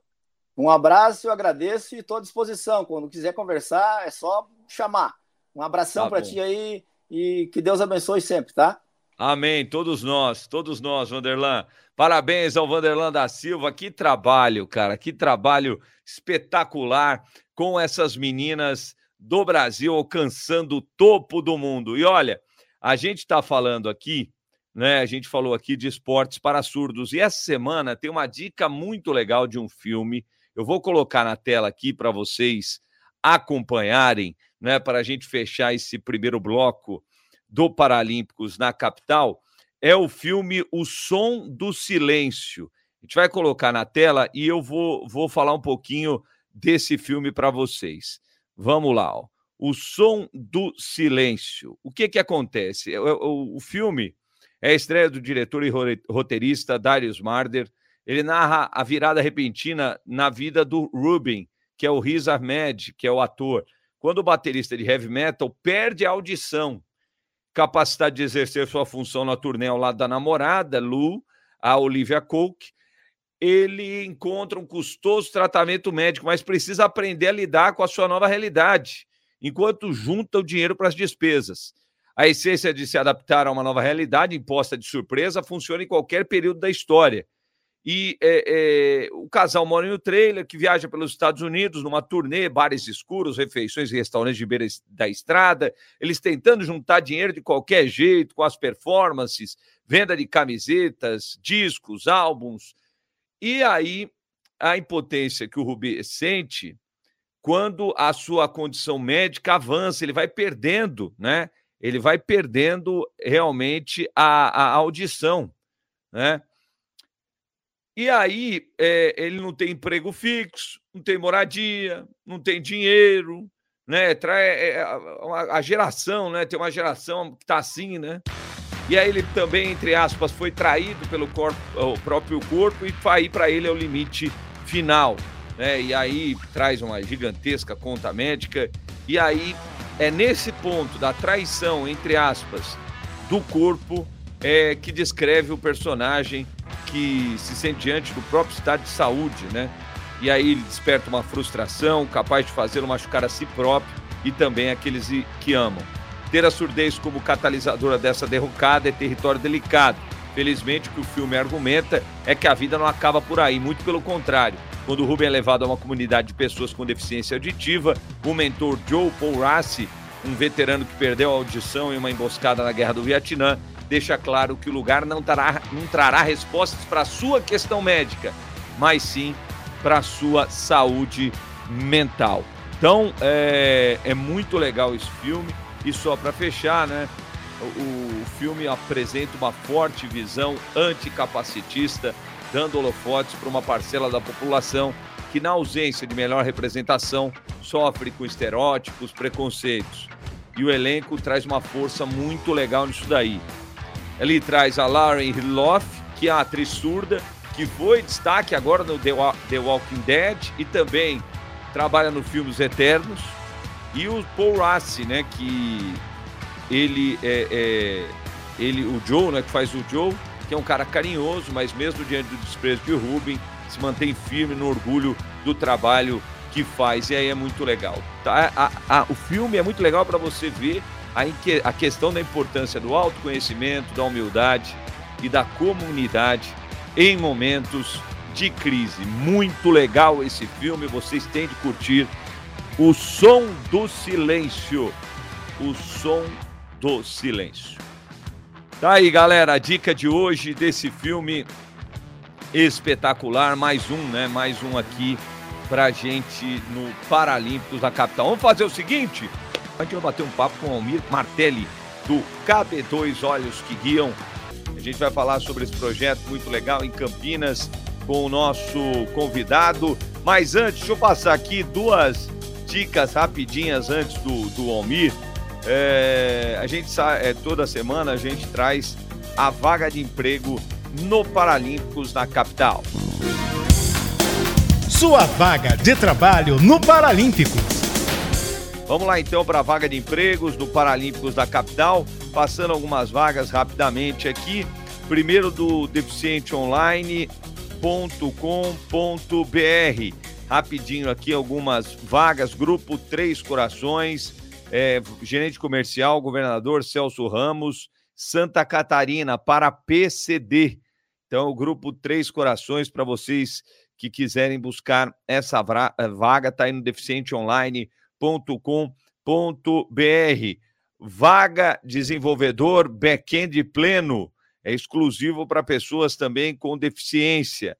Um abraço, eu agradeço e estou à disposição. Quando quiser conversar, é só chamar. Um abração tá para ti aí e que Deus abençoe sempre, tá? Amém. Todos nós, todos nós, Vanderlan. Parabéns ao Vanderlan da Silva. Que trabalho, cara. Que trabalho espetacular com essas meninas do Brasil alcançando o topo do mundo. E olha, a gente está falando aqui, né? A gente falou aqui de esportes para surdos. E essa semana tem uma dica muito legal de um filme. Eu vou colocar na tela aqui para vocês acompanharem né, para a gente fechar esse primeiro bloco do Paralímpicos na capital, é o filme O Som do Silêncio. A gente vai colocar na tela e eu vou, vou falar um pouquinho desse filme para vocês. Vamos lá. Ó. O Som do Silêncio. O que, que acontece? O, o, o filme é a estreia do diretor e roteirista Darius Marder. Ele narra a virada repentina na vida do Rubin, que é o Riz Ahmed, que é o ator quando o baterista de heavy metal perde a audição, capacidade de exercer sua função na turnê ao lado da namorada, Lu, a Olivia Cook, ele encontra um custoso tratamento médico, mas precisa aprender a lidar com a sua nova realidade, enquanto junta o dinheiro para as despesas. A essência de se adaptar a uma nova realidade imposta de surpresa funciona em qualquer período da história. E é, é, o casal mora no trailer, que viaja pelos Estados Unidos numa turnê, bares escuros, refeições e restaurantes de beira da estrada. Eles tentando juntar dinheiro de qualquer jeito, com as performances, venda de camisetas, discos, álbuns. E aí a impotência que o Rubi sente quando a sua condição médica avança, ele vai perdendo, né? Ele vai perdendo realmente a, a audição, né? E aí é, ele não tem emprego fixo, não tem moradia, não tem dinheiro, né? Trai, é, a, a, geração, né? Tem uma geração que está assim, né? E aí ele também, entre aspas, foi traído pelo corpo, o próprio corpo e aí para ele é o limite final, né? E aí traz uma gigantesca conta médica. E aí é nesse ponto da traição, entre aspas, do corpo é que descreve o personagem que se sente diante do próprio estado de saúde, né? E aí ele desperta uma frustração, capaz de fazê-lo machucar a si próprio e também aqueles que amam. Ter a surdez como catalisadora dessa derrocada é território delicado. Felizmente, o que o filme argumenta é que a vida não acaba por aí, muito pelo contrário. Quando o Ruben é levado a uma comunidade de pessoas com deficiência auditiva, o mentor Joe Paul Rassi, um veterano que perdeu a audição em uma emboscada na Guerra do Vietnã, deixa claro que o lugar não trará, não trará respostas para a sua questão médica, mas sim para a sua saúde mental. Então, é, é muito legal esse filme. E só para fechar, né? O, o filme apresenta uma forte visão anticapacitista, dando holofotes para uma parcela da população que, na ausência de melhor representação, sofre com estereótipos, preconceitos. e o elenco traz uma força muito legal nisso daí. Ele traz a Lauren Hiloff, que é a atriz surda, que foi destaque agora no The Walking Dead e também trabalha no filme Os Eternos. E o Paul Rassi, né, que ele é, é, ele o Joe, né, que faz o Joe, que é um cara carinhoso, mas mesmo diante do desprezo de Ruben, se mantém firme no orgulho do trabalho que faz. E aí é muito legal. Tá? A, a, o filme é muito legal para você ver a, a questão da importância do autoconhecimento, da humildade e da comunidade em momentos de crise. Muito legal esse filme, vocês têm de curtir. O Som do Silêncio. O Som do Silêncio. Tá aí, galera, a dica de hoje desse filme espetacular, mais um, né? Mais um aqui pra gente no Paralímpicos da capital. Vamos fazer o seguinte, a gente vai bater um papo com o Almir Martelli do KB2 Olhos que Guiam. A gente vai falar sobre esse projeto muito legal em Campinas com o nosso convidado. Mas antes, deixa eu passar aqui duas dicas rapidinhas antes do, do Almir. É, a gente é, toda semana a gente traz a vaga de emprego no Paralímpicos na capital. Sua vaga de trabalho no Paralímpicos. Vamos lá então para a vaga de empregos no Paralímpicos da capital, passando algumas vagas rapidamente aqui. Primeiro do deficienteonline.com.br. Rapidinho aqui algumas vagas, grupo Três Corações, é, gerente comercial, governador Celso Ramos, Santa Catarina, para PCD. Então, o grupo Três Corações, para vocês que quiserem buscar essa eh, vaga, está aí no deficienteonline.com.br. Vaga desenvolvedor back-end pleno, é exclusivo para pessoas também com deficiência.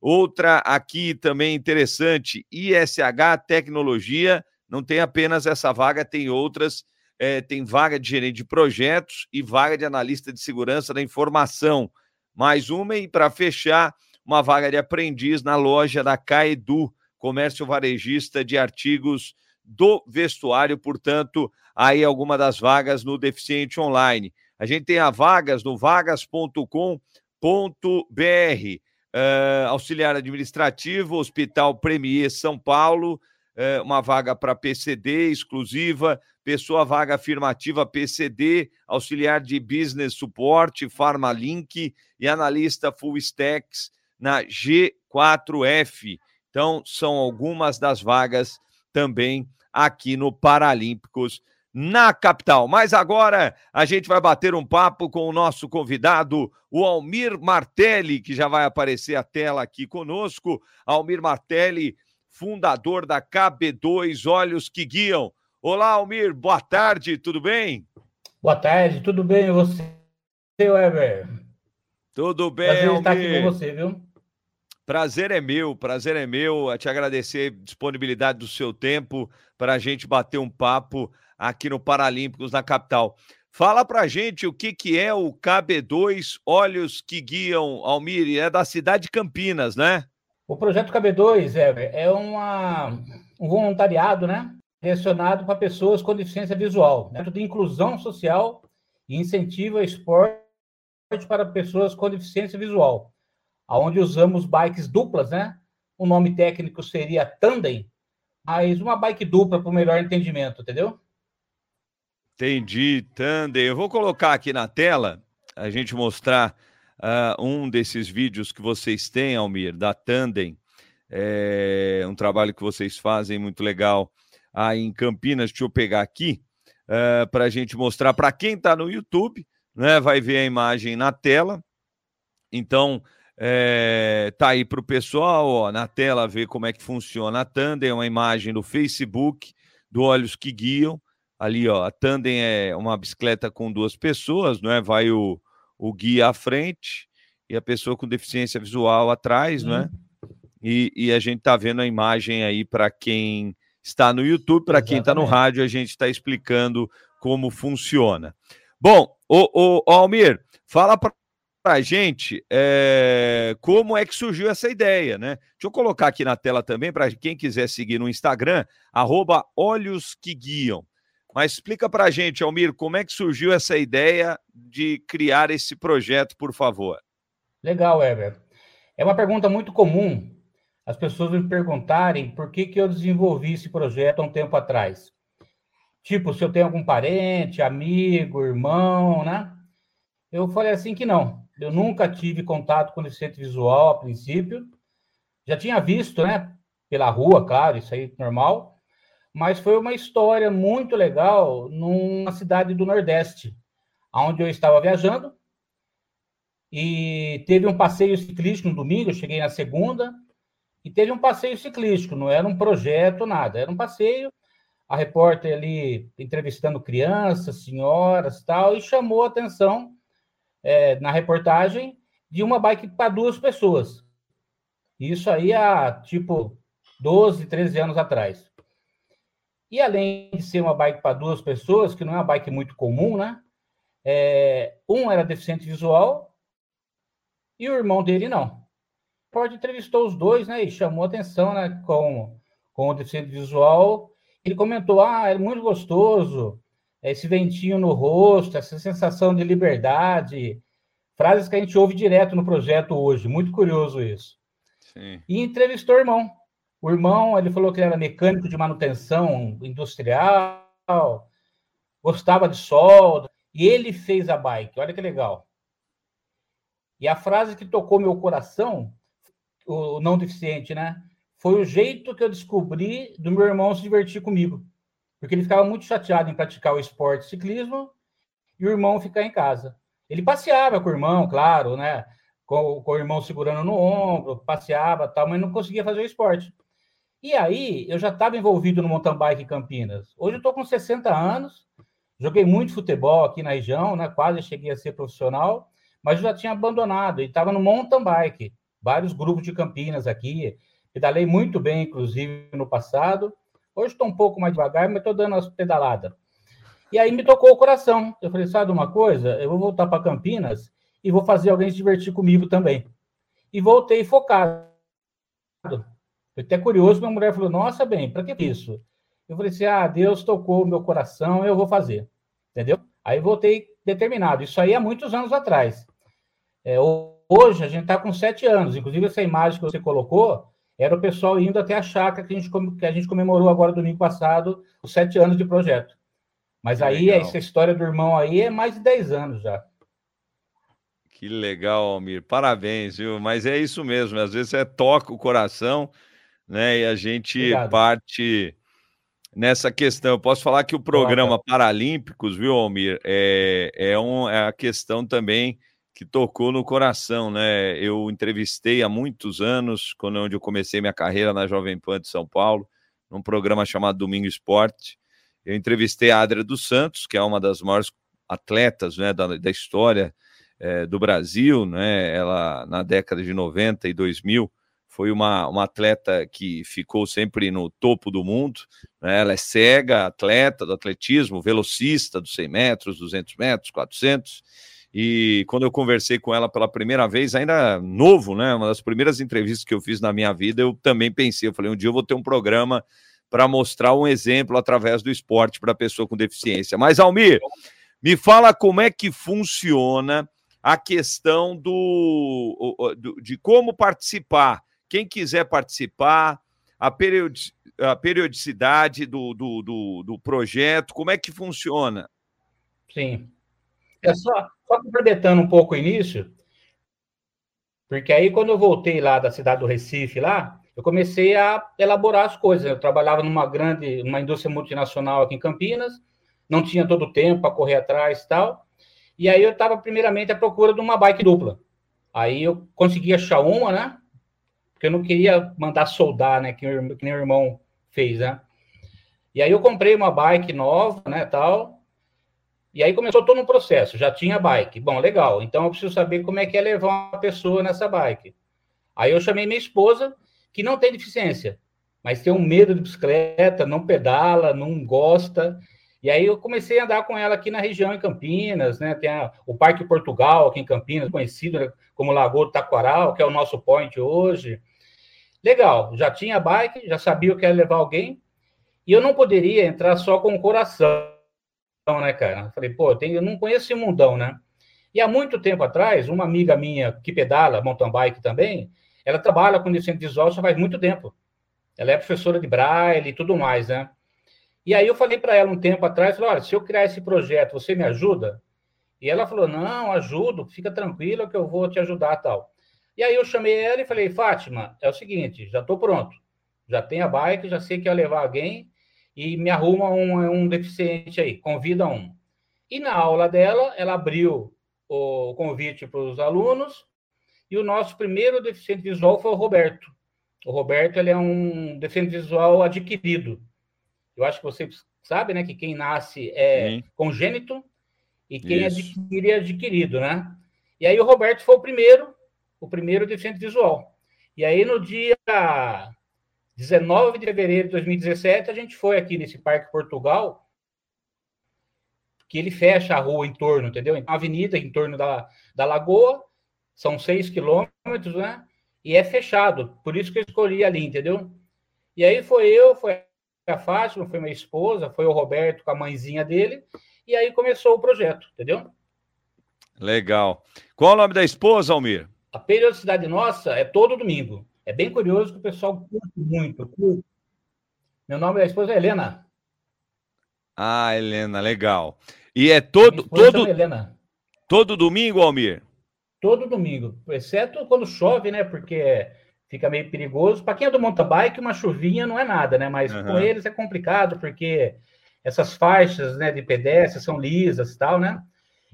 Outra aqui também interessante, ISH Tecnologia não tem apenas essa vaga, tem outras. É, tem vaga de gerente de projetos e vaga de analista de segurança da informação. Mais uma, e para fechar, uma vaga de aprendiz na loja da Caedu, comércio varejista de artigos do vestuário. Portanto, aí alguma das vagas no Deficiente Online. A gente tem as vagas no vagas.com.br. Uh, auxiliar administrativo, Hospital Premier São Paulo, é, uma vaga para PCD exclusiva, pessoa vaga afirmativa PCD, auxiliar de business support, Farmalink e analista full stacks na G4F. Então, são algumas das vagas também aqui no Paralímpicos na capital. Mas agora a gente vai bater um papo com o nosso convidado, o Almir Martelli, que já vai aparecer a tela aqui conosco. Almir Martelli fundador da KB2 Olhos que Guiam. Olá, Almir, boa tarde, tudo bem? Boa tarde, tudo bem? E você, Weber? Tudo bem, Prazer Almir. estar aqui com você, viu? Prazer é meu, prazer é meu. A te agradecer a disponibilidade do seu tempo para a gente bater um papo aqui no Paralímpicos na capital. Fala pra gente o que, que é o KB2 Olhos que Guiam, Almir, é da cidade de Campinas, né? O projeto KB2 é, é uma, um voluntariado, né? Direcionado para pessoas com deficiência visual, né? de inclusão social e incentiva esporte para pessoas com deficiência visual, aonde usamos bikes duplas, né? O nome técnico seria tandem, mas uma bike dupla para o melhor entendimento, entendeu? Entendi, tandem. Eu vou colocar aqui na tela a gente mostrar uh, um desses vídeos que vocês têm, Almir, da Tandem. É um trabalho que vocês fazem muito legal aí em Campinas. Deixa eu pegar aqui uh, ah, para a gente mostrar para quem está no YouTube, né? Vai ver a imagem na tela. Então, é, tá aí para o pessoal ó, na tela ver como é que funciona a Tandem, é uma imagem do Facebook do Olhos que Guiam. Ali, ó, a Tandem é uma bicicleta com duas pessoas, não é? Vai o, o guia à frente e a pessoa com deficiência visual atrás, hum. né? E, e, a gente está vendo a imagem aí para quem está no YouTube, para quem está no rádio, a gente está explicando como funciona. Bom, o, o Almir, fala para a gente é, como é que surgiu essa ideia, né? Deixa eu colocar aqui na tela também para quem quiser seguir no Instagram, arroba Olhos que Guiam. Mas explica para gente, Almir, como é que surgiu essa ideia de criar esse projeto, por favor? Legal, Ever. É uma pergunta muito comum as pessoas me perguntarem por que, que eu desenvolvi esse projeto há um tempo atrás. Tipo, se eu tenho algum parente, amigo, irmão, né? Eu falei assim que não. Eu nunca tive contato com deficiente visual a princípio. Já tinha visto, né? Pela rua, claro, isso aí normal. Mas foi uma história muito legal numa cidade do Nordeste, onde eu estava viajando. E teve um passeio ciclístico no domingo, eu cheguei na segunda. E teve um passeio ciclístico, não era um projeto, nada. Era um passeio a repórter ali entrevistando crianças, senhoras tal, e chamou a atenção é, na reportagem de uma bike para duas pessoas. Isso aí há, tipo, 12, 13 anos atrás. E além de ser uma bike para duas pessoas, que não é uma bike muito comum, né? É, um era deficiente visual e o irmão dele não. Repórter entrevistou os dois, né? E chamou atenção, né? Com, com o deficiente visual ele comentou: ah, é muito gostoso, esse ventinho no rosto, essa sensação de liberdade. Frases que a gente ouve direto no projeto hoje, muito curioso isso. Sim. E entrevistou o irmão. O irmão, ele falou que ele era mecânico de manutenção industrial, gostava de solda, e ele fez a bike. Olha que legal. E a frase que tocou meu coração, o não deficiente, né? foi o jeito que eu descobri do meu irmão se divertir comigo. Porque ele ficava muito chateado em praticar o esporte ciclismo e o irmão ficar em casa. Ele passeava com o irmão, claro, né? Com, com o irmão segurando no ombro, passeava tal, mas não conseguia fazer o esporte. E aí, eu já estava envolvido no mountain bike em Campinas. Hoje eu estou com 60 anos, joguei muito futebol aqui na região, né? Quase cheguei a ser profissional, mas já tinha abandonado e estava no mountain bike. Vários grupos de Campinas aqui, Pedalei muito bem, inclusive, no passado. Hoje estou um pouco mais devagar, mas estou dando as pedaladas. E aí me tocou o coração. Eu falei, sabe uma coisa? Eu vou voltar para Campinas e vou fazer alguém se divertir comigo também. E voltei focado. Foi até curioso, minha mulher falou, nossa, bem, para que isso? Eu falei assim, ah, Deus tocou o meu coração, eu vou fazer. Entendeu? Aí voltei determinado. Isso aí há muitos anos atrás. É, hoje a gente está com sete anos. Inclusive, essa imagem que você colocou era o pessoal indo até a chácara que a gente, que a gente comemorou agora domingo passado, os sete anos de projeto. Mas aí, legal. essa história do irmão aí é mais de dez anos já. Que legal, Almir. Parabéns, viu? Mas é isso mesmo. Às vezes é toca o coração, né? E a gente Obrigado. parte nessa questão. Eu posso falar que o programa Paralímpicos, viu, Almir, é, é, um, é a questão também que tocou no coração, né? Eu entrevistei há muitos anos, quando onde eu comecei minha carreira na Jovem Pan de São Paulo, num programa chamado Domingo Esporte. Eu entrevistei a Adria dos Santos, que é uma das maiores atletas né, da, da história é, do Brasil, né? Ela na década de 90 e 2000 foi uma, uma atleta que ficou sempre no topo do mundo. Né? Ela é cega, atleta do atletismo, velocista dos 100 metros, 200 metros, 400 e quando eu conversei com ela pela primeira vez, ainda novo, né? Uma das primeiras entrevistas que eu fiz na minha vida, eu também pensei, eu falei, um dia eu vou ter um programa para mostrar um exemplo através do esporte para pessoa com deficiência. Mas Almir, me fala como é que funciona a questão do, de como participar. Quem quiser participar, a, periodicidade do, do, do, do projeto, como é que funciona? Sim. É só, só complementando um pouco o início, porque aí quando eu voltei lá da cidade do Recife, lá, eu comecei a elaborar as coisas. Eu trabalhava numa grande, uma indústria multinacional aqui em Campinas, não tinha todo o tempo para correr atrás e tal. E aí eu estava primeiramente à procura de uma bike dupla. Aí eu consegui achar uma, né? Porque eu não queria mandar soldar, né? Que, que nem o irmão fez, né? E aí eu comprei uma bike nova, né, tal. E aí começou todo um processo, já tinha bike. Bom, legal, então eu preciso saber como é que é levar uma pessoa nessa bike. Aí eu chamei minha esposa, que não tem deficiência, mas tem um medo de bicicleta, não pedala, não gosta. E aí eu comecei a andar com ela aqui na região, em Campinas, né? Tem a, o Parque Portugal aqui em Campinas, conhecido né, como Lagoa do Taquaral, que é o nosso point hoje. Legal, já tinha bike, já sabia que era levar alguém, e eu não poderia entrar só com o coração né, cara? Eu falei, pô, eu, eu não conheço esse mundão, né? E há muito tempo atrás, uma amiga minha que pedala mountain bike também, ela trabalha com deficiente visual já faz muito tempo. Ela é professora de braille e tudo mais, né? E aí eu falei para ela um tempo atrás, olha, se eu criar esse projeto, você me ajuda? E ela falou, não, ajudo, fica tranquila que eu vou te ajudar tal. E aí eu chamei ela e falei, Fátima, é o seguinte, já estou pronto. Já tenho a bike, já sei que ia levar alguém e me arruma um, um deficiente aí, convida um. E na aula dela, ela abriu o convite para os alunos e o nosso primeiro deficiente visual foi o Roberto. O Roberto ele é um deficiente visual adquirido. Eu acho que você sabe, né, que quem nasce é Sim. congênito e quem Isso. adquire é adquirido, né? E aí o Roberto foi o primeiro, o primeiro deficiente visual. E aí no dia 19 de fevereiro de 2017 a gente foi aqui nesse Parque Portugal, que ele fecha a rua em torno, entendeu? Então, a avenida em torno da, da lagoa, são seis quilômetros, né? E é fechado, por isso que eu escolhi ali, entendeu? E aí foi eu, foi a Fátima, foi minha esposa, foi o Roberto com a mãezinha dele, e aí começou o projeto, entendeu? Legal. Qual o nome da esposa, Almir? A periodicidade nossa é todo domingo. É bem curioso que o pessoal curte muito. Curte. Meu nome da esposa é Helena. Ah, Helena, legal. E é todo todo Helena. todo domingo, Almir? todo domingo, exceto quando chove, né? Porque fica meio perigoso. Para quem é do mountain bike, uma chuvinha não é nada, né? Mas uhum. com eles é complicado, porque essas faixas né, de pedestre são lisas e tal, né?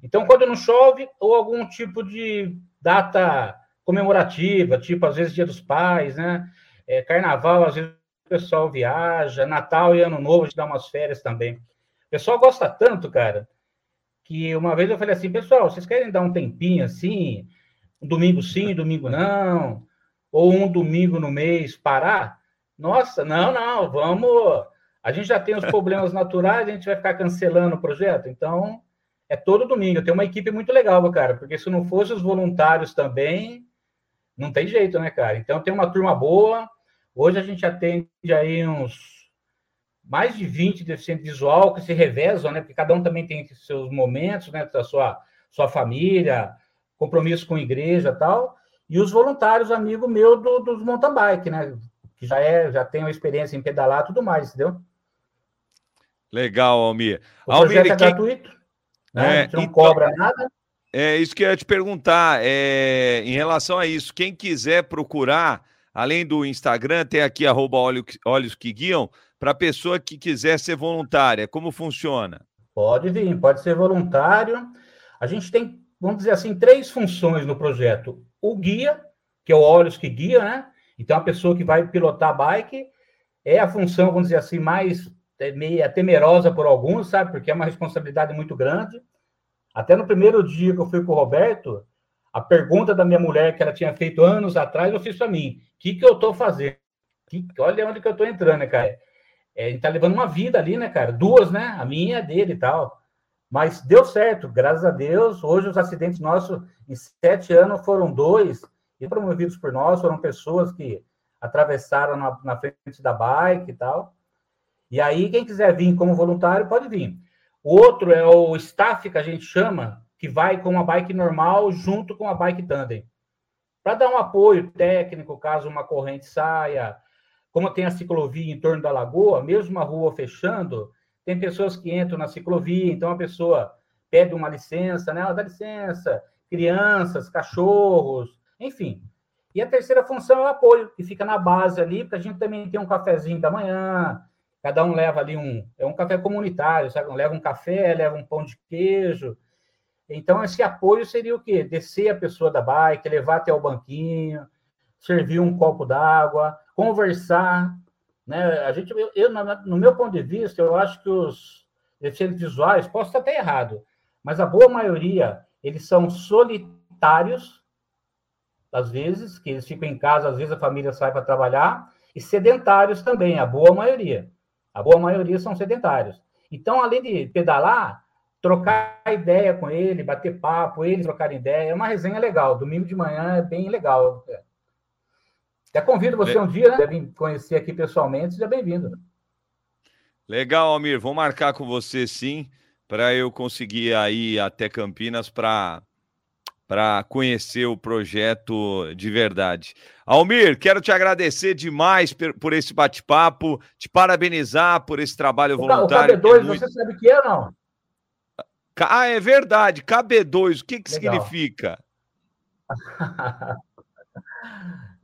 Então, quando não chove, ou algum tipo de data comemorativa, tipo, às vezes, Dia dos Pais, né? É, carnaval, às vezes o pessoal viaja, Natal e Ano Novo, a gente dá umas férias também. O pessoal gosta tanto, cara, que uma vez eu falei assim, pessoal, vocês querem dar um tempinho assim, um domingo sim, domingo não, ou um domingo no mês parar? Nossa, não, não, vamos. A gente já tem os problemas naturais, a gente vai ficar cancelando o projeto, então é todo domingo. Eu tenho uma equipe muito legal, cara, porque se não fosse os voluntários também, não tem jeito, né, cara? Então tem uma turma boa. Hoje a gente atende aí uns mais de 20 deficientes visual que se revezam, né? Porque cada um também tem seus momentos, né? Da sua, sua família, compromisso com a igreja tal. E os voluntários, amigo meu do, dos mountain bike, né? Que já, é, já tem uma experiência em pedalar e tudo mais, entendeu? Legal, Almir. O Almir, projeto é quem... gratuito, né? É, a gente não então... cobra nada. É isso que eu ia te perguntar. É, em relação a isso, quem quiser procurar, além do Instagram, tem aqui arroba olhos que guiam, para a pessoa que quiser ser voluntária? Como funciona? Pode vir, pode ser voluntário. A gente tem, vamos dizer assim, três funções no projeto. O guia, que é o Olhos que guia, né? Então, a pessoa que vai pilotar a bike é a função, vamos dizer assim, mais é, meia temerosa por alguns, sabe? Porque é uma responsabilidade muito grande. Até no primeiro dia que eu fui com o Roberto, a pergunta da minha mulher que ela tinha feito anos atrás, eu fiz para mim: o que, que eu estou fazendo? Que, olha onde que eu estou entrando, né, cara? É, a gente tá levando uma vida ali, né, cara? Duas, né? A minha e a dele e tal. Mas deu certo, graças a Deus. Hoje os acidentes nossos, em sete anos, foram dois, e promovidos por nós, foram pessoas que atravessaram na, na frente da bike e tal. E aí, quem quiser vir como voluntário, pode vir. O outro é o staff que a gente chama, que vai com uma bike normal junto com a bike tandem. Para dar um apoio técnico, caso uma corrente saia, como tem a ciclovia em torno da lagoa, mesmo a rua fechando, tem pessoas que entram na ciclovia, então a pessoa pede uma licença, né? Ela dá licença, crianças, cachorros, enfim. E a terceira função é o apoio, que fica na base ali, porque a gente também tem um cafezinho da manhã, cada um leva ali um, é um café comunitário, sabe? Leva um café, leva um pão de queijo. Então, esse apoio seria o quê? Descer a pessoa da bike, levar até o banquinho, servir um copo d'água, conversar. Né? A gente, eu, eu, no meu ponto de vista, eu acho que os deficientes visuais, posso estar até errado, mas a boa maioria, eles são solitários, às vezes, que eles ficam em casa, às vezes a família sai para trabalhar, e sedentários também, a boa maioria. A boa maioria são sedentários. Então, além de pedalar, trocar ideia com ele, bater papo, eles trocarem ideia, é uma resenha legal. Domingo de manhã é bem legal. Até convido você um dia, né? Vir conhecer aqui pessoalmente, seja bem-vindo. Legal, Almir. Vou marcar com você sim, para eu conseguir ir até Campinas para para conhecer o projeto de verdade. Almir, quero te agradecer demais por esse bate-papo, te parabenizar por esse trabalho voluntário. O KB2, é muito... você sabe o que é não? Ah, é verdade, KB2, o que, que significa?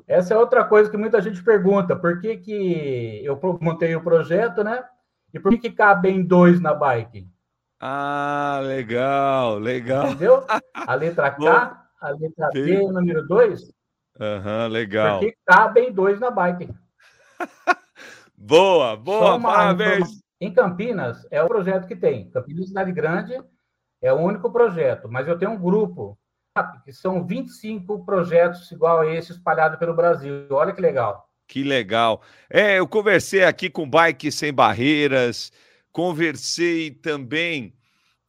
Essa é outra coisa que muita gente pergunta, por que, que eu montei o projeto, né? E por que, que cabem dois na bike? Ah, legal, legal. Entendeu? A letra K, a letra B, o número 2. Aham, uhum, legal. Porque cabem dois na bike. boa, boa, parabéns. Em Campinas, é o projeto que tem. Campinas Cidade Grande é o único projeto, mas eu tenho um grupo que são 25 projetos igual a esse espalhados pelo Brasil. Olha que legal. Que legal. É, eu conversei aqui com Bike Sem Barreiras, Conversei também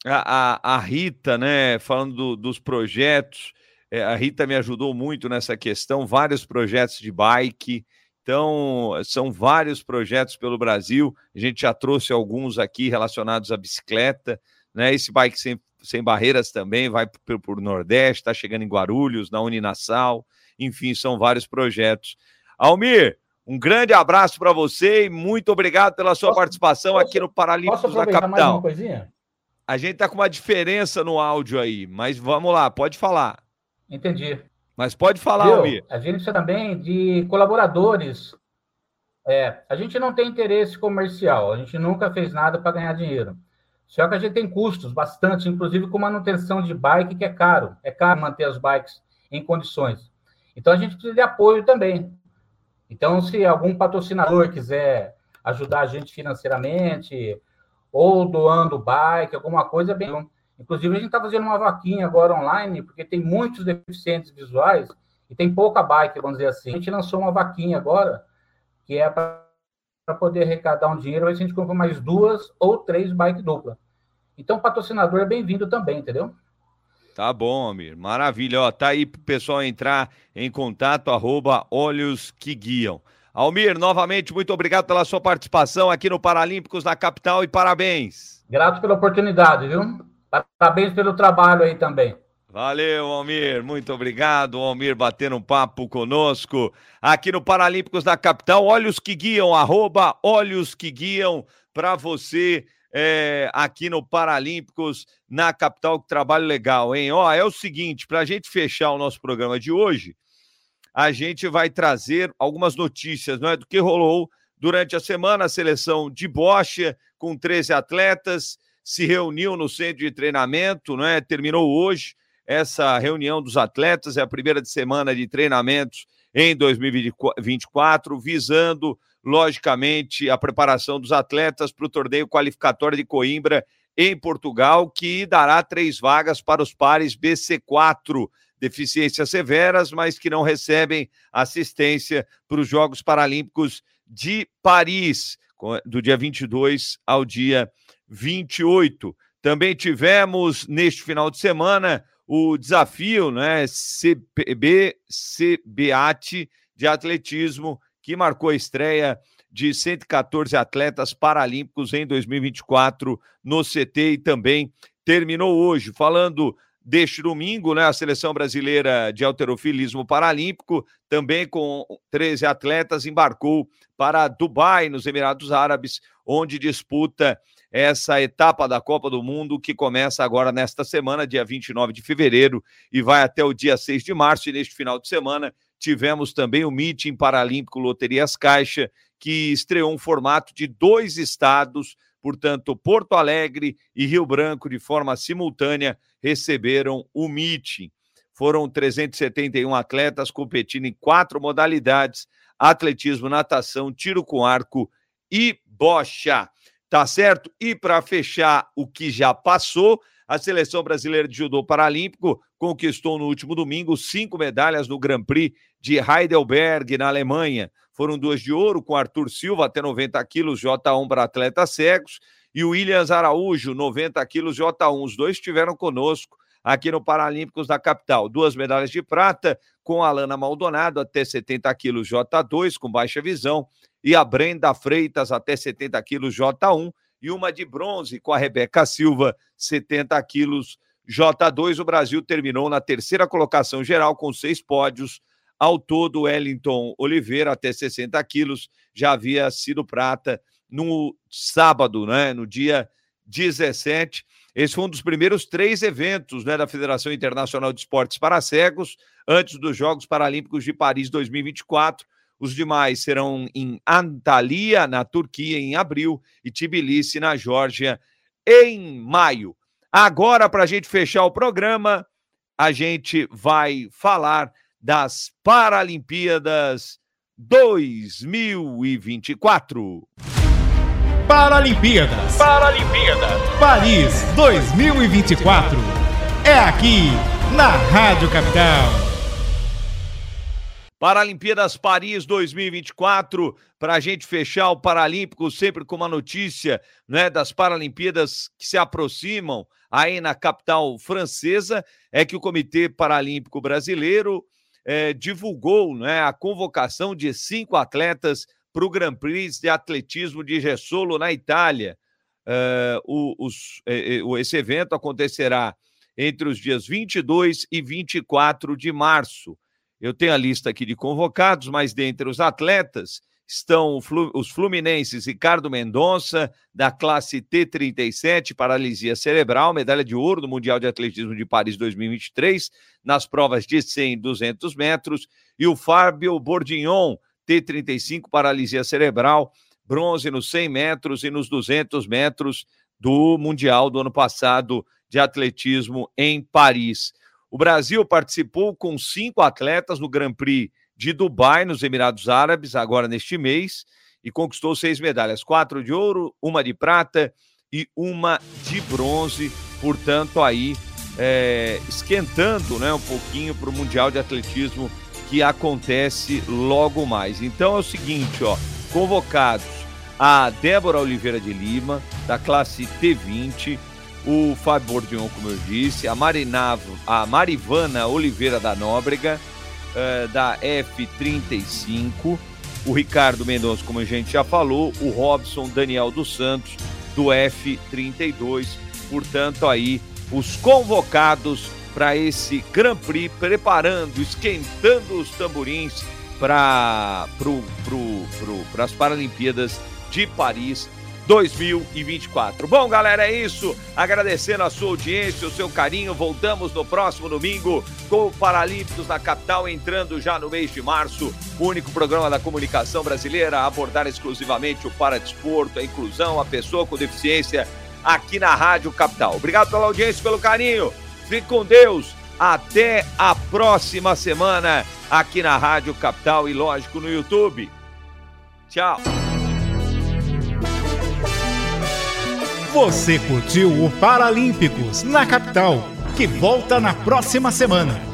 a, a, a Rita, né, falando do, dos projetos. É, a Rita me ajudou muito nessa questão, vários projetos de bike. Então, são vários projetos pelo Brasil. A gente já trouxe alguns aqui relacionados à bicicleta, né? Esse bike sem, sem barreiras também vai por, Nordeste, está chegando em Guarulhos, na Uninassal. Enfim, são vários projetos. Almir, um grande abraço para você e muito obrigado pela sua posso, participação posso, aqui no Paralímpicos da Capital. A gente está com uma diferença no áudio aí, mas vamos lá, pode falar. Entendi. Mas pode falar, Viu? Almir. A gente precisa também de colaboradores. É, a gente não tem interesse comercial, a gente nunca fez nada para ganhar dinheiro. Só que a gente tem custos bastante, inclusive com manutenção de bike, que é caro. É caro manter as bikes em condições. Então a gente precisa de apoio também. Então, se algum patrocinador quiser ajudar a gente financeiramente, ou doando bike, alguma coisa, bem. Inclusive, a gente está fazendo uma vaquinha agora online, porque tem muitos deficientes visuais e tem pouca bike, vamos dizer assim. A gente lançou uma vaquinha agora, que é para poder arrecadar um dinheiro, aí a gente compra mais duas ou três bike dupla. Então, patrocinador é bem-vindo também, entendeu? Tá bom, Amir. Maravilha. Ó, tá aí pro pessoal entrar em contato, arroba Olhos que Guiam. Almir, novamente, muito obrigado pela sua participação aqui no Paralímpicos na capital e parabéns. Grato pela oportunidade, viu? Parabéns pelo trabalho aí também. Valeu, Almir. Muito obrigado, Almir, batendo um papo conosco aqui no Paralímpicos da Capital. Olhos que guiam, arroba Olhos que guiam para você é, aqui no Paralímpicos, na capital, que trabalho legal, hein? Ó, é o seguinte, para a gente fechar o nosso programa de hoje, a gente vai trazer algumas notícias não é, do que rolou durante a semana. A seleção de Bocha, com 13 atletas, se reuniu no centro de treinamento, não é? Terminou hoje essa reunião dos atletas, é a primeira de semana de treinamentos em 2024, visando logicamente, a preparação dos atletas para o torneio qualificatório de Coimbra em Portugal, que dará três vagas para os pares BC4, deficiências severas, mas que não recebem assistência para os Jogos Paralímpicos de Paris, do dia 22 ao dia 28. Também tivemos neste final de semana o desafio, né, CB, CBAT de atletismo que marcou a estreia de 114 atletas paralímpicos em 2024 no CT e também terminou hoje. Falando deste domingo, né, a seleção brasileira de alterofilismo paralímpico, também com 13 atletas, embarcou para Dubai, nos Emirados Árabes, onde disputa essa etapa da Copa do Mundo que começa agora nesta semana, dia 29 de fevereiro, e vai até o dia 6 de março. E neste final de semana tivemos também o Meeting Paralímpico Loterias Caixa, que estreou um formato de dois estados, portanto, Porto Alegre e Rio Branco, de forma simultânea, receberam o meeting. Foram 371 atletas competindo em quatro modalidades: atletismo, natação, tiro com arco e bocha. Tá certo? E para fechar o que já passou, a seleção brasileira de judô paralímpico conquistou no último domingo cinco medalhas no Grand Prix de Heidelberg, na Alemanha. Foram duas de ouro, com Arthur Silva, até 90 quilos, J1 para atletas cegos, e o Williams Araújo, 90 quilos, J1. Os dois estiveram conosco aqui no Paralímpicos da capital. Duas medalhas de prata, com a Alana Maldonado, até 70 quilos, J2, com baixa visão, e a Brenda Freitas, até 70 quilos, J1, e uma de bronze com a Rebeca Silva, 70 quilos. J2, o Brasil terminou na terceira colocação geral com seis pódios. Ao todo, Wellington Oliveira, até 60 quilos, já havia sido prata no sábado, né, no dia 17. Esse foi um dos primeiros três eventos né, da Federação Internacional de Esportes para Cegos, antes dos Jogos Paralímpicos de Paris 2024. Os demais serão em Antalya, na Turquia, em abril, e Tbilisi, na Geórgia, em maio. Agora, para a gente fechar o programa, a gente vai falar das Paralimpíadas 2024. Paralimpíadas. Paralimpíadas. Paris 2024. É aqui na Rádio Capital. Paralimpíadas Paris 2024, para a gente fechar o Paralímpico, sempre com uma notícia né, das Paralimpíadas que se aproximam aí na capital francesa, é que o Comitê Paralímpico Brasileiro eh, divulgou né, a convocação de cinco atletas para o Grand Prix de atletismo de Gessolo na Itália. Uh, o, os, eh, esse evento acontecerá entre os dias 22 e 24 de março. Eu tenho a lista aqui de convocados, mas dentre os atletas estão os fluminenses Ricardo Mendonça, da classe T37, paralisia cerebral, medalha de ouro no Mundial de Atletismo de Paris 2023, nas provas de 100 e 200 metros, e o Fábio Bordignon, T35, paralisia cerebral, bronze nos 100 metros e nos 200 metros do Mundial do ano passado de atletismo em Paris. O Brasil participou com cinco atletas no Grand Prix de Dubai, nos Emirados Árabes, agora neste mês, e conquistou seis medalhas: quatro de ouro, uma de prata e uma de bronze. Portanto, aí é, esquentando né, um pouquinho para o Mundial de Atletismo que acontece logo mais. Então é o seguinte, ó, convocados a Débora Oliveira de Lima, da classe T20, o Fábio Bordion, como eu disse, a, a Marivana Oliveira da Nóbrega, uh, da F35, o Ricardo Mendonça, como a gente já falou, o Robson Daniel dos Santos, do F32. Portanto, aí os convocados para esse Grand Prix, preparando, esquentando os tamborins para pro, pro, pro, as Paralimpíadas de Paris 2024. Bom, galera, é isso. Agradecendo a sua audiência, o seu carinho. Voltamos no próximo domingo com o Paralímpicos na capital, entrando já no mês de março. O único programa da comunicação brasileira a abordar exclusivamente o paradesporto, a inclusão, a pessoa com deficiência aqui na Rádio Capital. Obrigado pela audiência, pelo carinho. Fique com Deus. Até a próxima semana aqui na Rádio Capital e, lógico, no YouTube. Tchau. Você curtiu o Paralímpicos na capital, que volta na próxima semana.